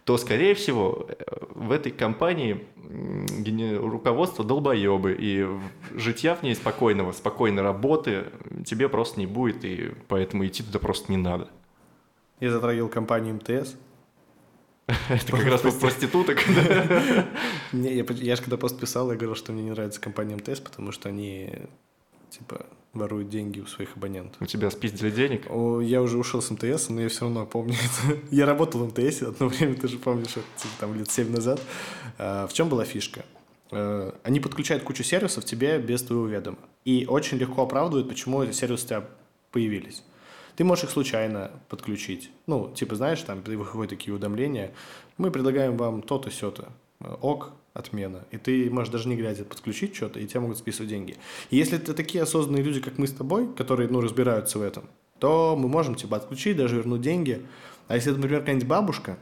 то, скорее всего, э, в этой компании руководство долбоебы, и житья в ней спокойного, спокойной работы тебе просто не будет, и поэтому идти туда просто не надо. Я затрагивал компанию МТС. Это как раз проституток. Не, я же когда пост писал, я говорил, что мне не нравится компания МТС, потому что они типа воруют деньги у своих абонентов. У тебя спиздили денег? Я уже ушел с МТС, но я все равно помню это. Я работал в МТС одно время, ты же помнишь, это, типа, там лет 7 назад. А, в чем была фишка? А, они подключают кучу сервисов тебе без твоего ведома. И очень легко оправдывают, почему эти сервисы у тебя появились. Ты можешь их случайно подключить. Ну, типа, знаешь, там выходят такие уведомления. Мы предлагаем вам то-то, сё-то. Ок, отмена. И ты можешь даже не глядя подключить что-то, и тебе могут списывать деньги. И если это такие осознанные люди, как мы с тобой, которые, ну, разбираются в этом, то мы можем, типа, отключить, даже вернуть деньги. А если это, например, какая-нибудь бабушка,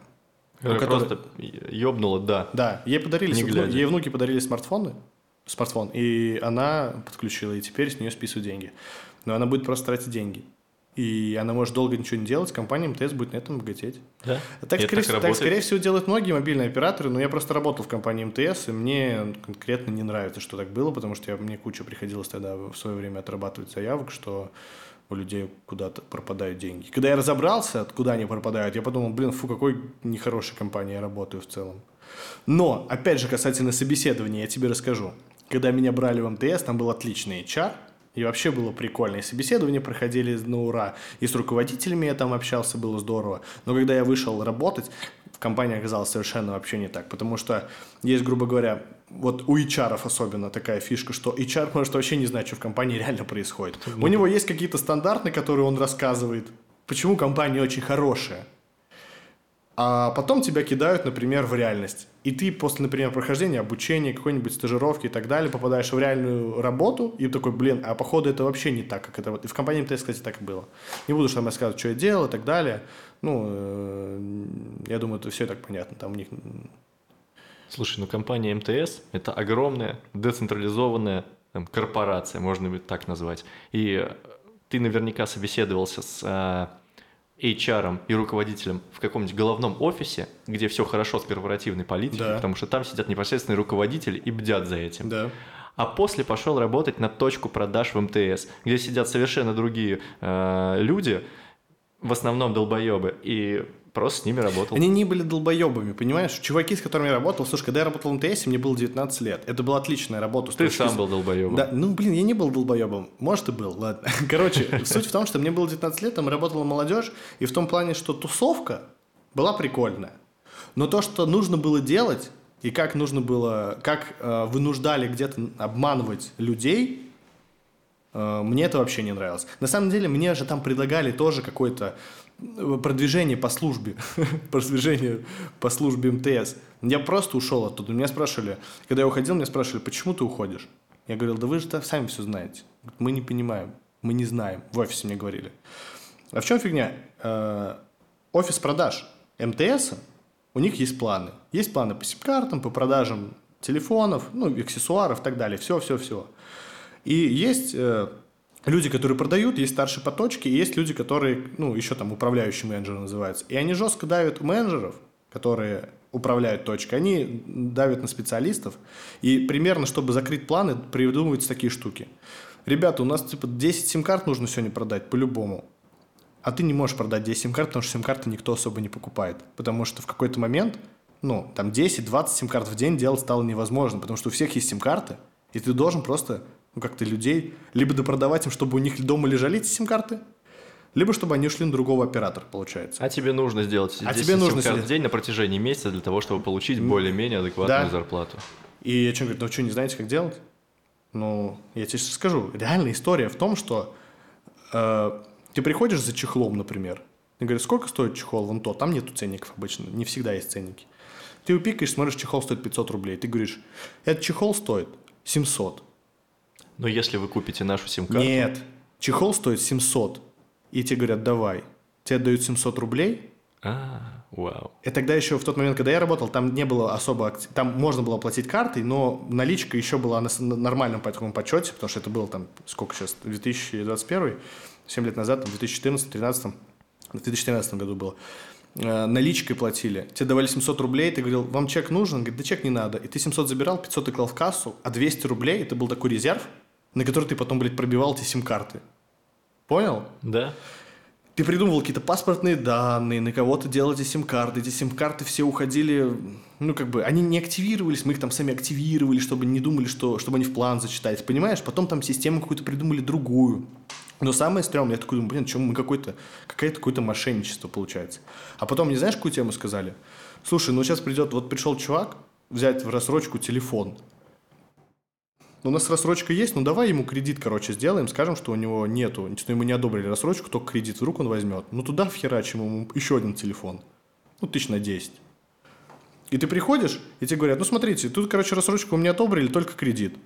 которая просто ёбнула, да. Да, ей подарили, не ей внуки подарили смартфоны, смартфон, и она подключила, и теперь с нее списывают деньги. Но она будет просто тратить деньги и она может долго ничего не делать, компания МТС будет на этом богатеть. Да? Так, скорее, так, так, скорее всего, делают многие мобильные операторы, но я просто работал в компании МТС, и мне конкретно не нравится, что так было, потому что я, мне куча приходилось тогда в свое время отрабатывать заявок, что у людей куда-то пропадают деньги. Когда я разобрался, откуда они пропадают, я подумал, блин, фу, какой нехорошей компании я работаю в целом. Но, опять же, касательно собеседования, я тебе расскажу. Когда меня брали в МТС, там был отличный HR – и вообще было прикольно. И собеседования проходили на ура. И с руководителями я там общался, было здорово. Но когда я вышел работать, в компании оказалось совершенно вообще не так. Потому что есть, грубо говоря, вот у HR особенно такая фишка, что HR может вообще не знать, что в компании реально происходит. У него есть какие-то стандарты, которые он рассказывает, почему компания очень хорошая а потом тебя кидают, например, в реальность. И ты после, например, прохождения обучения, какой-нибудь стажировки и так далее, попадаешь в реальную работу и такой, блин, а походу это вообще не так, как это вот. И в компании МТС, кстати, так и было. Не буду там рассказывать, что я делал и так далее. Ну, э, я думаю, это все так понятно. Там у них... Слушай, ну компания МТС – это огромная децентрализованная там, корпорация, можно бы так назвать. И ты наверняка собеседовался с а, HR и руководителем в каком-нибудь головном офисе, где все хорошо с корпоративной политикой, да. потому что там сидят непосредственные руководители и бдят за этим. Да. А после пошел работать на точку продаж в МТС, где сидят совершенно другие э, люди, в основном долбоебы, и просто с ними работал. Они не были долбоебами, понимаешь? Чуваки, с которыми я работал, слушай, когда я работал в МТС, мне было 19 лет. Это была отличная работа. Ты сам был долбоебом. Да, ну, блин, я не был долбоебом. Может, и был, ладно. Короче, суть в том, что мне было 19 лет, там работала молодежь, и в том плане, что тусовка была прикольная. Но то, что нужно было делать, и как нужно было, как э, вынуждали где-то обманывать людей, э, мне это вообще не нравилось. На самом деле, мне же там предлагали тоже какой-то продвижение по службе, продвижение по службе МТС. Я просто ушел оттуда. Меня спрашивали, когда я уходил, меня спрашивали, почему ты уходишь? Я говорил, да вы же сами все знаете. Мы не понимаем, мы не знаем. В офисе мне говорили. А в чем фигня? Э, офис продаж МТС, у них есть планы. Есть планы по сим-картам, по продажам телефонов, ну, аксессуаров и так далее. Все, все, все. И есть э, люди, которые продают, есть старшие по точке, и есть люди, которые, ну, еще там управляющие менеджеры называются. И они жестко давят менеджеров, которые управляют точкой, они давят на специалистов. И примерно, чтобы закрыть планы, придумываются такие штуки. Ребята, у нас типа 10 сим-карт нужно сегодня продать по-любому. А ты не можешь продать 10 сим-карт, потому что сим-карты никто особо не покупает. Потому что в какой-то момент, ну, там 10-20 сим-карт в день делать стало невозможно, потому что у всех есть сим-карты, и ты должен просто ну, как-то людей, либо допродавать им, чтобы у них дома лежали эти сим-карты, либо чтобы они ушли на другого оператора, получается. А тебе нужно сделать 10 а тебе нужно в день на протяжении месяца для того, чтобы получить более-менее адекватную да. зарплату. И я что, говорю, ну что, не знаете, как делать? Ну, я тебе скажу. Реальная история в том, что э, ты приходишь за чехлом, например, ты говоришь, сколько стоит чехол вон то? Там нету ценников обычно, не всегда есть ценники. Ты упикаешь, смотришь, чехол стоит 500 рублей. Ты говоришь, этот чехол стоит 700. Но если вы купите нашу сим-карту... Нет, чехол стоит 700, и тебе говорят, давай. Тебе отдают 700 рублей. А, вау. И тогда еще в тот момент, когда я работал, там не было особо... Там можно было платить картой, но наличка еще была на нормальном по такому подсчете, потому что это было там, сколько сейчас, 2021, 7 лет назад, там, в 2014, 2013, в 2013 году было. э, наличкой платили. Тебе давали 700 рублей, ты говорил, вам чек нужен? Он говорит, да чек не надо. И ты 700 забирал, 500 ты клал в кассу, а 200 рублей, это был такой резерв, на который ты потом, блядь, пробивал эти сим-карты. Понял? Да. Ты придумывал какие-то паспортные данные, на кого-то делал эти сим-карты. Эти сим-карты все уходили, ну, как бы, они не активировались, мы их там сами активировали, чтобы не думали, что, чтобы они в план зачитать, понимаешь? Потом там систему какую-то придумали другую. Но самое стрёмное, я такой думаю, блин, что мы какой-то, какое-то какое-то мошенничество получается. А потом, не знаешь, какую тему сказали? Слушай, ну сейчас придет, вот пришел чувак взять в рассрочку телефон. Ну, у нас рассрочка есть, ну давай ему кредит, короче, сделаем, скажем, что у него нету, что ему не одобрили рассрочку, только кредит, вдруг он возьмет. Ну туда вхерачим ему еще один телефон. Ну, тысяч на 10. И ты приходишь, и тебе говорят, ну смотрите, тут, короче, рассрочку у меня одобрили, только кредит.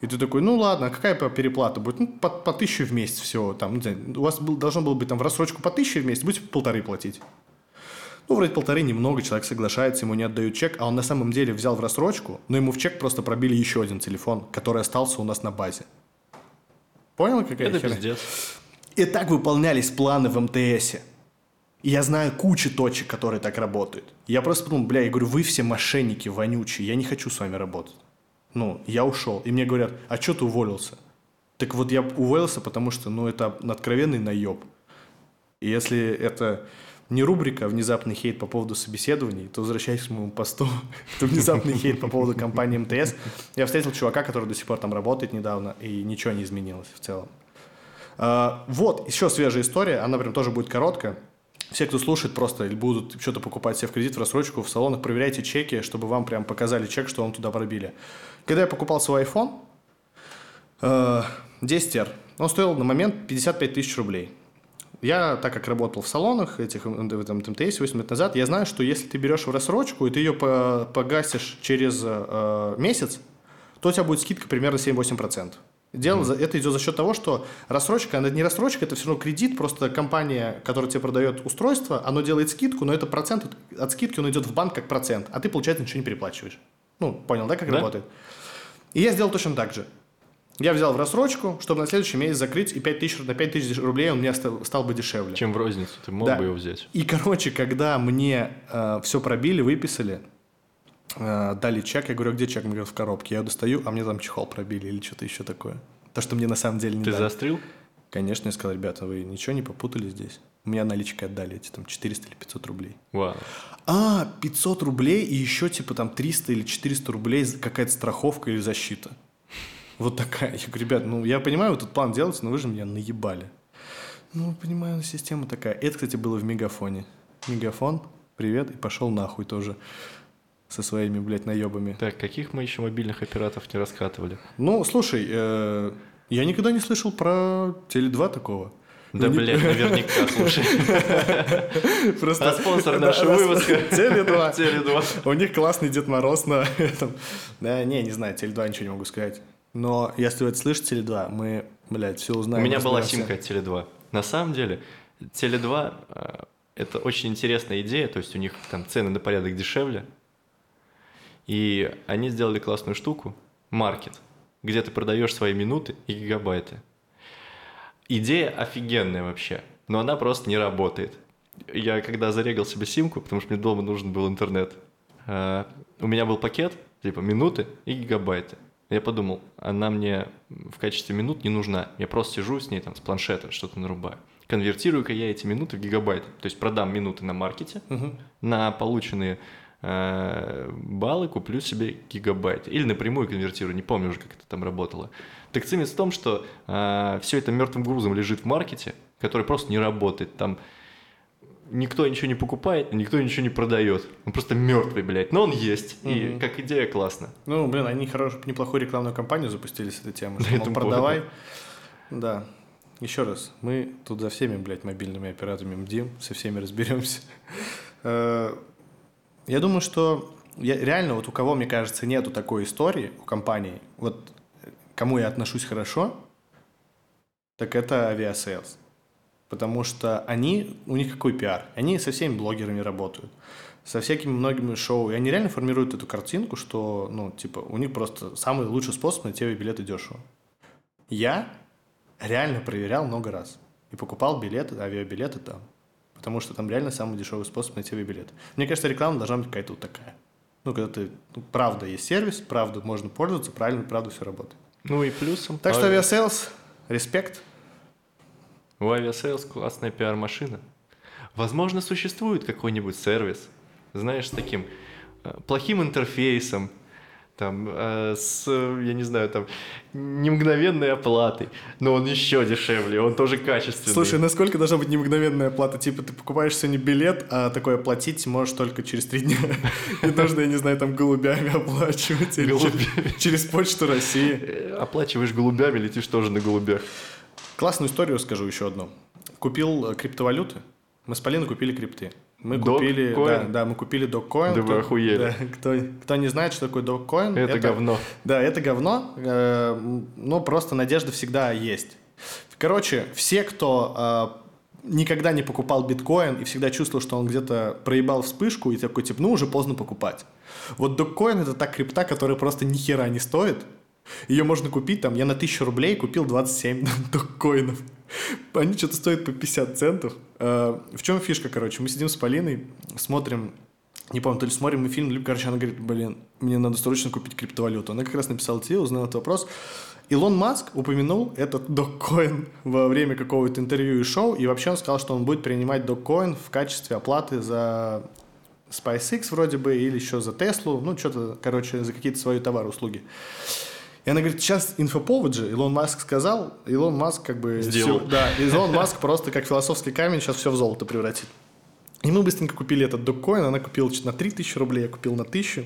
И ты такой, ну ладно, а какая переплата будет? Ну, по, по тысяче в месяц всего. Там, у вас был, должно было быть там в рассрочку по тысяче в месяц, будете полторы платить. Ну, вроде полторы немного, человек соглашается, ему не отдают чек, а он на самом деле взял в рассрочку, но ему в чек просто пробили еще один телефон, который остался у нас на базе. Понял, какая Это херня? пиздец. И так выполнялись планы в МТСе. И я знаю кучу точек, которые так работают. Я просто подумал, бля, я говорю, вы все мошенники вонючие, я не хочу с вами работать. Ну, я ушел. И мне говорят, а что ты уволился? Так вот я уволился, потому что, ну, это откровенный наеб. И если это не рубрика «Внезапный хейт по поводу собеседований», то возвращаясь к моему посту, это внезапный хейт по поводу компании МТС. Я встретил чувака, который до сих пор там работает недавно, и ничего не изменилось в целом. А, вот, еще свежая история, она прям тоже будет короткая. Все, кто слушает, просто будут что-то покупать себе в кредит в рассрочку в салонах, проверяйте чеки, чтобы вам прям показали чек, что вам туда пробили. Когда я покупал свой iPhone, 10R, он стоил на момент 55 тысяч рублей. Я, так как работал в салонах этих в этом МТС 8 лет назад, я знаю, что если ты берешь в рассрочку, и ты ее погасишь через э, месяц, то у тебя будет скидка примерно 7-8%. Дело, mm. это идет за счет того, что рассрочка, она не рассрочка, это все равно кредит, просто компания, которая тебе продает устройство, она делает скидку, но это процент от скидки, он идет в банк как процент, а ты, получается, ничего не переплачиваешь. Ну, понял, да, как да? работает? И я сделал точно так же. Я взял в рассрочку, чтобы на следующий месяц закрыть, и 5 тысяч, на 5 тысяч рублей он мне стал, стал бы дешевле. Чем в розницу, ты мог да. бы его взять. И, короче, когда мне э, все пробили, выписали, э, дали чек, я говорю, «А где чек? Мне говорят, в коробке. Я достаю, а мне там чехол пробили или что-то еще такое. То, что мне на самом деле не Ты дали. застрил? Конечно, я сказал, ребята, вы ничего не попутали здесь? У меня наличкой отдали эти там 400 или 500 рублей. Вау. А, 500 рублей и еще типа там 300 или 400 рублей какая-то страховка или защита. Вот такая. Я говорю, ребят, ну я понимаю, тут план делаете, но вы же меня наебали. Ну, понимаю, система такая. Это, кстати, было в Мегафоне. Мегафон, привет, и пошел нахуй тоже со своими, блядь, наебами. Так, каких мы еще мобильных операторов не раскатывали? Ну, слушай, э, я никогда не слышал про Теле2 такого. Да, Ну, не- блядь, наверняка, слушай. Просто... А спонсор нашего выпуска? Теле2. Теле2. У них классный Дед Мороз на этом. Да, не, не знаю, Теле2 ничего не могу сказать. Но если вы это слышите, Теле2, мы, блядь, все У узнаем. меня была симка от Теле2. На самом деле, Теле2 э, это очень интересная идея, то есть у них там цены на порядок дешевле. И они сделали классную штуку, маркет, где ты продаешь свои минуты и гигабайты. Идея офигенная вообще, но она просто не работает. Я когда зарегал себе симку, потому что мне дома нужен был интернет, э, у меня был пакет, типа минуты и гигабайты. Я подумал, она мне в качестве минут не нужна. Я просто сижу с ней там с планшета, что-то нарубаю. Конвертирую-ка я эти минуты в гигабайты. То есть продам минуты на маркете, Мгм. на полученные э, баллы куплю себе гигабайт. Или напрямую конвертирую, не помню уже, как это там работало. Так цимис в том, что все это мертвым грузом лежит в маркете, который просто не работает. Там никто ничего не покупает, никто ничего не продает. Он просто мертвый, блядь. Но он есть. И Мгм. как идея классно. Ну, блин, они хорошую, неплохую рекламную кампанию запустили с этой темой. Что, мол, продавай. Да. Еще раз, мы тут за всеми, блядь, мобильными операторами бдим, со всеми разберемся. Э, Я думаю, что я, реально вот у кого, мне кажется, нету такой истории у компании, вот кому я отношусь хорошо, так это Aviasales. Потому что они, у них какой пиар? Они со всеми блогерами работают, со всякими многими шоу. И они реально формируют эту картинку, что, ну, типа, у них просто самый лучший способ найти билеты дешево. Я реально проверял много раз. И покупал билеты, авиабилеты там. потому что там реально самый дешевый способ найти билет. Мне кажется, реклама должна быть какая-то вот такая. Ну, когда ты, ну, правда есть сервис, правда можно пользоваться, правильно, правда все работает. Ну и плюсом... Так что Aviasales, респект. У Aviasales классная пиар-машина. Возможно, существует какой-нибудь сервис, знаешь, с таким э, плохим интерфейсом, там, э, с, я не знаю, там, не мгновенной оплатой, но он еще дешевле, он тоже качественный. Слушай, насколько должна быть немгновенная оплата? Типа ты покупаешь сегодня билет, а такое оплатить можешь только через три дня. Не нужно, я не знаю, там голубями оплачивать. Голубями. Через почту России. Э, Оплачиваешь голубями, летишь тоже на голубях. Классную историю скажу еще одну. Купил э, криптовалюты. Мы с Полиной купили крипты. Мы купили, да, да, мы купили Dogecoin. Да вы охуели. да, кто, кто не знает, что такое Dogecoin, Это говно. Да, это говно, э, но просто надежда всегда есть. Короче, все, кто э, никогда не покупал биткоин и всегда чувствовал, что он где-то проебал вспышку и такой, типа, ну, уже поздно покупать. Вот Dogecoin это та крипта, которая просто ни хера не стоит. Ее можно купить, там, я на 1000 рублей купил 27 доккоинов. Они что-то стоят по 50 центов. Э, В чем фишка, короче? Мы сидим с Полиной, смотрим, не помню, то ли смотрим мы фильм, либо, короче, она говорит, блин, мне надо срочно купить криптовалюту. Она как раз написала тебе, узнала этот вопрос. Илон Маск упомянул этот доккоин во время какого-то интервью и шоу, и вообще он сказал, что он будет принимать доккоин в качестве оплаты за SpaceX вроде бы, или еще за Теслу, ну, что-то, короче, за какие-то свои товары, услуги. И она говорит, сейчас инфоповод же, Илон Маск сказал, Илон Маск как бы... Сделал. всё- да, Илон Маск просто как философский камень сейчас все в золото превратит. И мы быстренько купили этот доккоин, она купила что-то на 3000 рублей, я купил на 1000.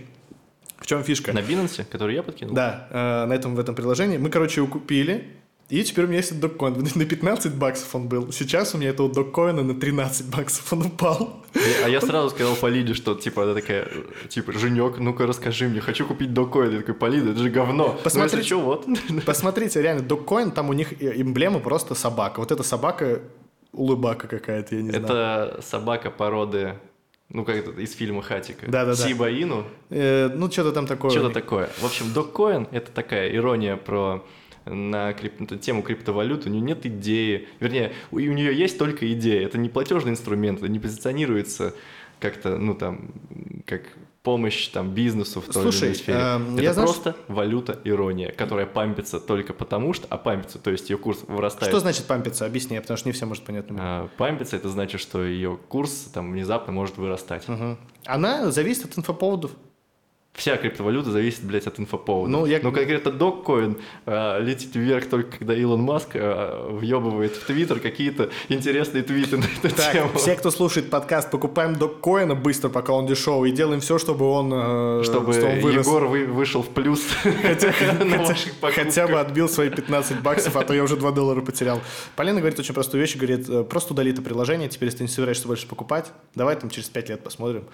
В чем фишка? На Binance, который я подкинул? Да, э, на этом в этом приложении. Мы, короче, его купили. И теперь у меня есть этот доккоин. На 15 баксов он был. Сейчас у меня этого доккоина на 13 баксов он упал. А я сразу сказал Полиде, что типа она такая, типа, Женек, ну-ка расскажи мне, хочу купить докоин. Я такой, Полида, это же говно. Посмотри. Ну, что, вот. Посмотрите, реально, доккоин, там у них э, эмблема просто собака. Вот эта собака улыбака какая-то, я не знаю. Это собака породы, ну как это, из фильма Хатика. Да-да-да. Сиба Ину. Э, ну, что-то там такое. Что-то такое. В общем, доккоин — это такая ирония про на крип- тему криптовалют, у нее нет идеи, вернее, у, у нее есть только идея, это не платежный инструмент, это не позиционируется как-то, ну там, как помощь там бизнесу в той или Слушай, иной сфере. эм, это я, просто валюта ирония, которая пампится только потому что, а пампится, то есть ее курс вырастает. Что значит пампиться? Объясни, потому что не все может понять. А, пампится это значит, что ее курс там внезапно может вырастать. Мгм. Она зависит от инфоповодов. Вся криптовалюта зависит, блядь, от инфоповода. Ну, я- Но конкретно доккоин а, летит вверх только когда Илон Маск а, въебывает в Твиттер какие-то интересные твиты на эту Так, тему. все, кто слушает подкаст, покупаем доккоина быстро, пока он дешевый, и делаем все, чтобы он, э, Чтобы что он вырос. Егор вы- вышел в плюс Хотя, хотя- бы отбил свои 15 баксов, а то я уже 2 доллара потерял. Полина говорит очень простую вещь, говорит, э, просто удали это приложение, теперь если ты не собираешься больше покупать, давай там через 5 лет посмотрим.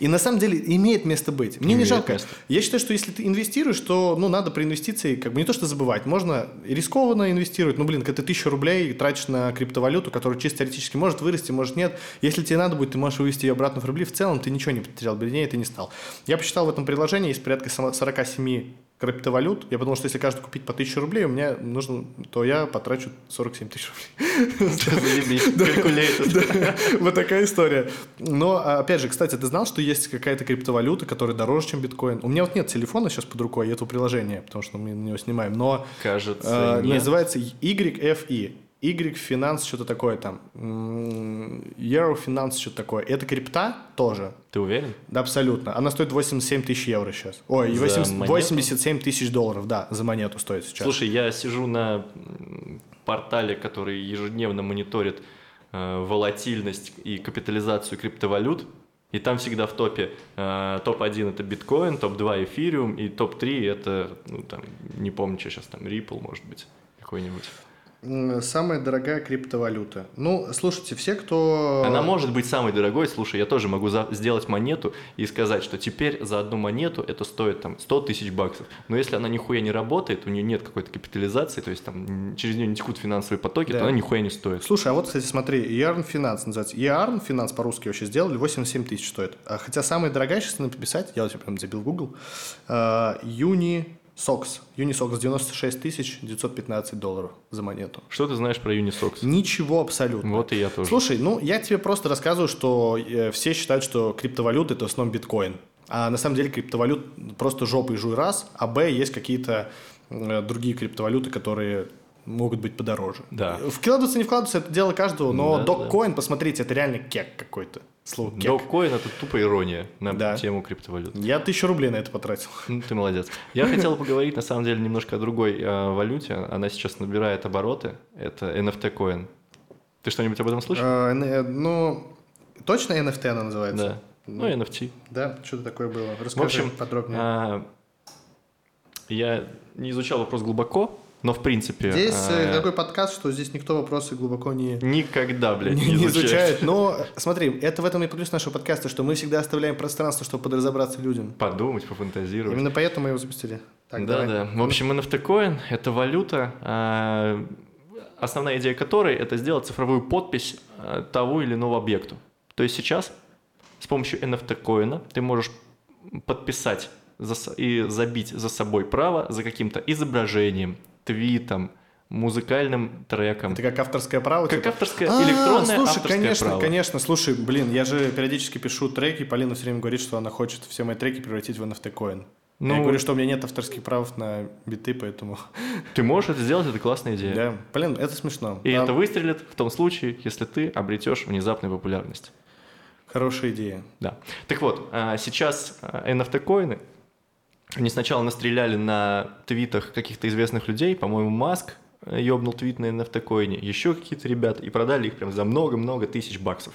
И на самом деле имеет место быть. Мне не жалко. Место. Я считаю, что если ты инвестируешь, то ну, надо при инвестиции как бы не то что забывать, можно рискованно инвестировать. Ну, блин, когда ты тысячу рублей тратишь на криптовалюту, которая чисто теоретически может вырасти, может нет. Если тебе надо будет, ты можешь вывести ее обратно в рубли. В целом ты ничего не потерял, беднее ты не стал. Я посчитал в этом приложении есть порядка сама- 47 криптовалют. Я подумал, что если каждый купить по 1000 рублей, у меня нужно, то я потрачу 47 тысяч рублей. Вот такая история. Но, а, опять же, кстати, ты знал, что есть какая-то криптовалюта, которая дороже, чем биткоин? У меня вот нет телефона сейчас под рукой, этого приложения, потому что мы на него снимаем, но Кажется, нет. называется YFI. Y Finance, что-то такое там. Euro Finance, что-то такое. Это крипта тоже. Ты уверен? Да, абсолютно. Она стоит 87 тысяч евро сейчас. Ой, За 80 монету? 87 тысяч долларов, да, за монету стоит сейчас. Слушай, я сижу на портале, который ежедневно мониторит э, волатильность и капитализацию криптовалют, и там всегда в топе э, топ-1 это биткоин, топ-2 эфириум, и топ-3 это, ну там, не помню, что сейчас там, Ripple, может быть, какой-нибудь. Самая дорогая криптовалюта. Ну, слушайте, все, кто... Она может быть самой дорогой. Слушай, я тоже могу за- сделать монету и сказать, что теперь за одну монету это стоит там 100 тысяч баксов. Но если она нихуя не работает, у нее нет какой-то капитализации, то есть там через нее не текут финансовые потоки, Да. то она нихуя не стоит. Слушай, а вот, кстати, смотри, Yarn Finance называется. Yarn Finance по-русски вообще сделали, 87 тысяч стоит. А хотя самая дорогая, сейчас написать, я вот прям забил Google, а, Uni Сокс. Юнисокс 96 тысяч 915 долларов за монету. Что ты знаешь про Unisocks? Ничего абсолютно. Вот и я тоже. Слушай, ну я тебе просто рассказываю, что э, все считают, что криптовалюта это в основном биткоин. А на самом деле криптовалют просто жопой жуй раз, а б есть какие-то э, другие криптовалюты, которые могут быть подороже. Да. Вкладываться, не вкладываться, это дело каждого, но Да, доккоин, посмотрите, это реально кек какой-то. Слово кек. Доккоин это тупо ирония на Да. тему криптовалют. Я тысячу рублей на это потратил. Ну, ты молодец. Я хотел поговорить, на самом деле, немножко о другой э, валюте. Она сейчас набирает обороты. Это NFT-коин. Ты что-нибудь об этом слышал? Н- э, Ну, точно NFT она называется? Да. Ну, NFT. Да, что-то такое было. В Расскажи общем, подробнее. а, я не изучал вопрос глубоко, но в принципе... Здесь э, а, такой подкаст, что здесь никто вопросы глубоко не, Никогда, блядь, не, не, изучает. Но э, смотри, это в этом и плюс нашего подкаста, что мы всегда оставляем пространство, чтобы подразобраться людям. Подумать, пофантазировать. Именно поэтому мы его запустили. Так, да, давай. да. В общем, NFT-коин – это валюта, а, основная идея которой – это сделать цифровую подпись а, того или иного объекту. То есть сейчас с помощью NFT-коина ты можешь подписать и забить за собой право за каким-то изображением, твитом, музыкальным треком. Это как авторское право? Как типа? авторское, А, электронное слушай, авторское конечно, право. конечно. Слушай, блин, я же периодически пишу треки, Полина все время говорит, что она хочет все мои треки превратить в NFT-коин. Ну, я говорю, что у меня нет авторских прав на биты, поэтому... Ты можешь это сделать, это классная идея. Да, блин, это смешно. И А, это выстрелит в том случае, если ты обретешь внезапную популярность. Хорошая идея. Да. Так вот, а, сейчас а, NFT-коины, они сначала настреляли на твитах каких-то известных людей, по-моему, Маск э, ёбнул твит на NFT-коине, еще какие-то ребята, и продали их прям за много-много тысяч баксов.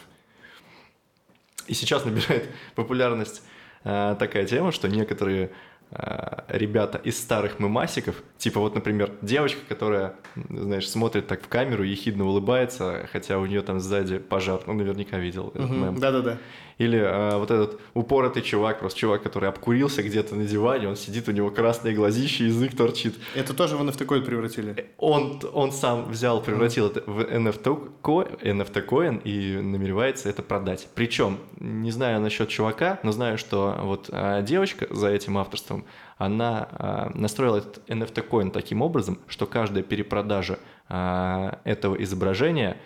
И сейчас набирает популярность а, такая тема, что некоторые а, ребята из старых мемасиков, типа вот, например, девочка, которая, знаешь, смотрит так в камеру, ехидно улыбается, хотя у нее там сзади пожар, ну, наверняка видел этот Мгм. мем. Да-да-да. Или а, вот этот упоротый чувак, просто чувак, который обкурился где-то на диване, он сидит, у него красные глазища, язык торчит. Это тоже в NFT-коин превратили. Он, он сам взял, превратил это в NFT-ко- NFT-коин и намеревается это продать. Причем, не знаю насчет чувака, но знаю, что вот а, девочка за этим авторством, она а, настроила этот NFT-коин таким образом, что каждая перепродажа а, этого изображения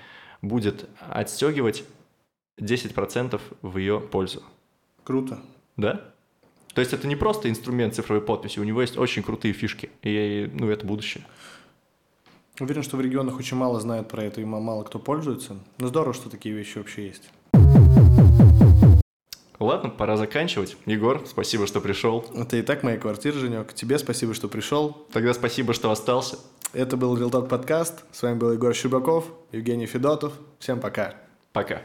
будет отстегивать 10% в ее пользу. Круто. Да? То есть это не просто инструмент цифровой подписи, у него есть очень крутые фишки, и ну, это будущее. Уверен, что в регионах очень мало знают про это и ма- мало кто пользуется. Но здорово, что такие вещи вообще есть. Ладно, пора заканчивать. Егор, спасибо, что пришел. Это и так моя квартира, Женек. Тебе спасибо, что пришел. Тогда спасибо, что остался. Это был Real Talk подкаст. С вами был Егор Щербаков, Евгений Федотов. Всем пока. Пока.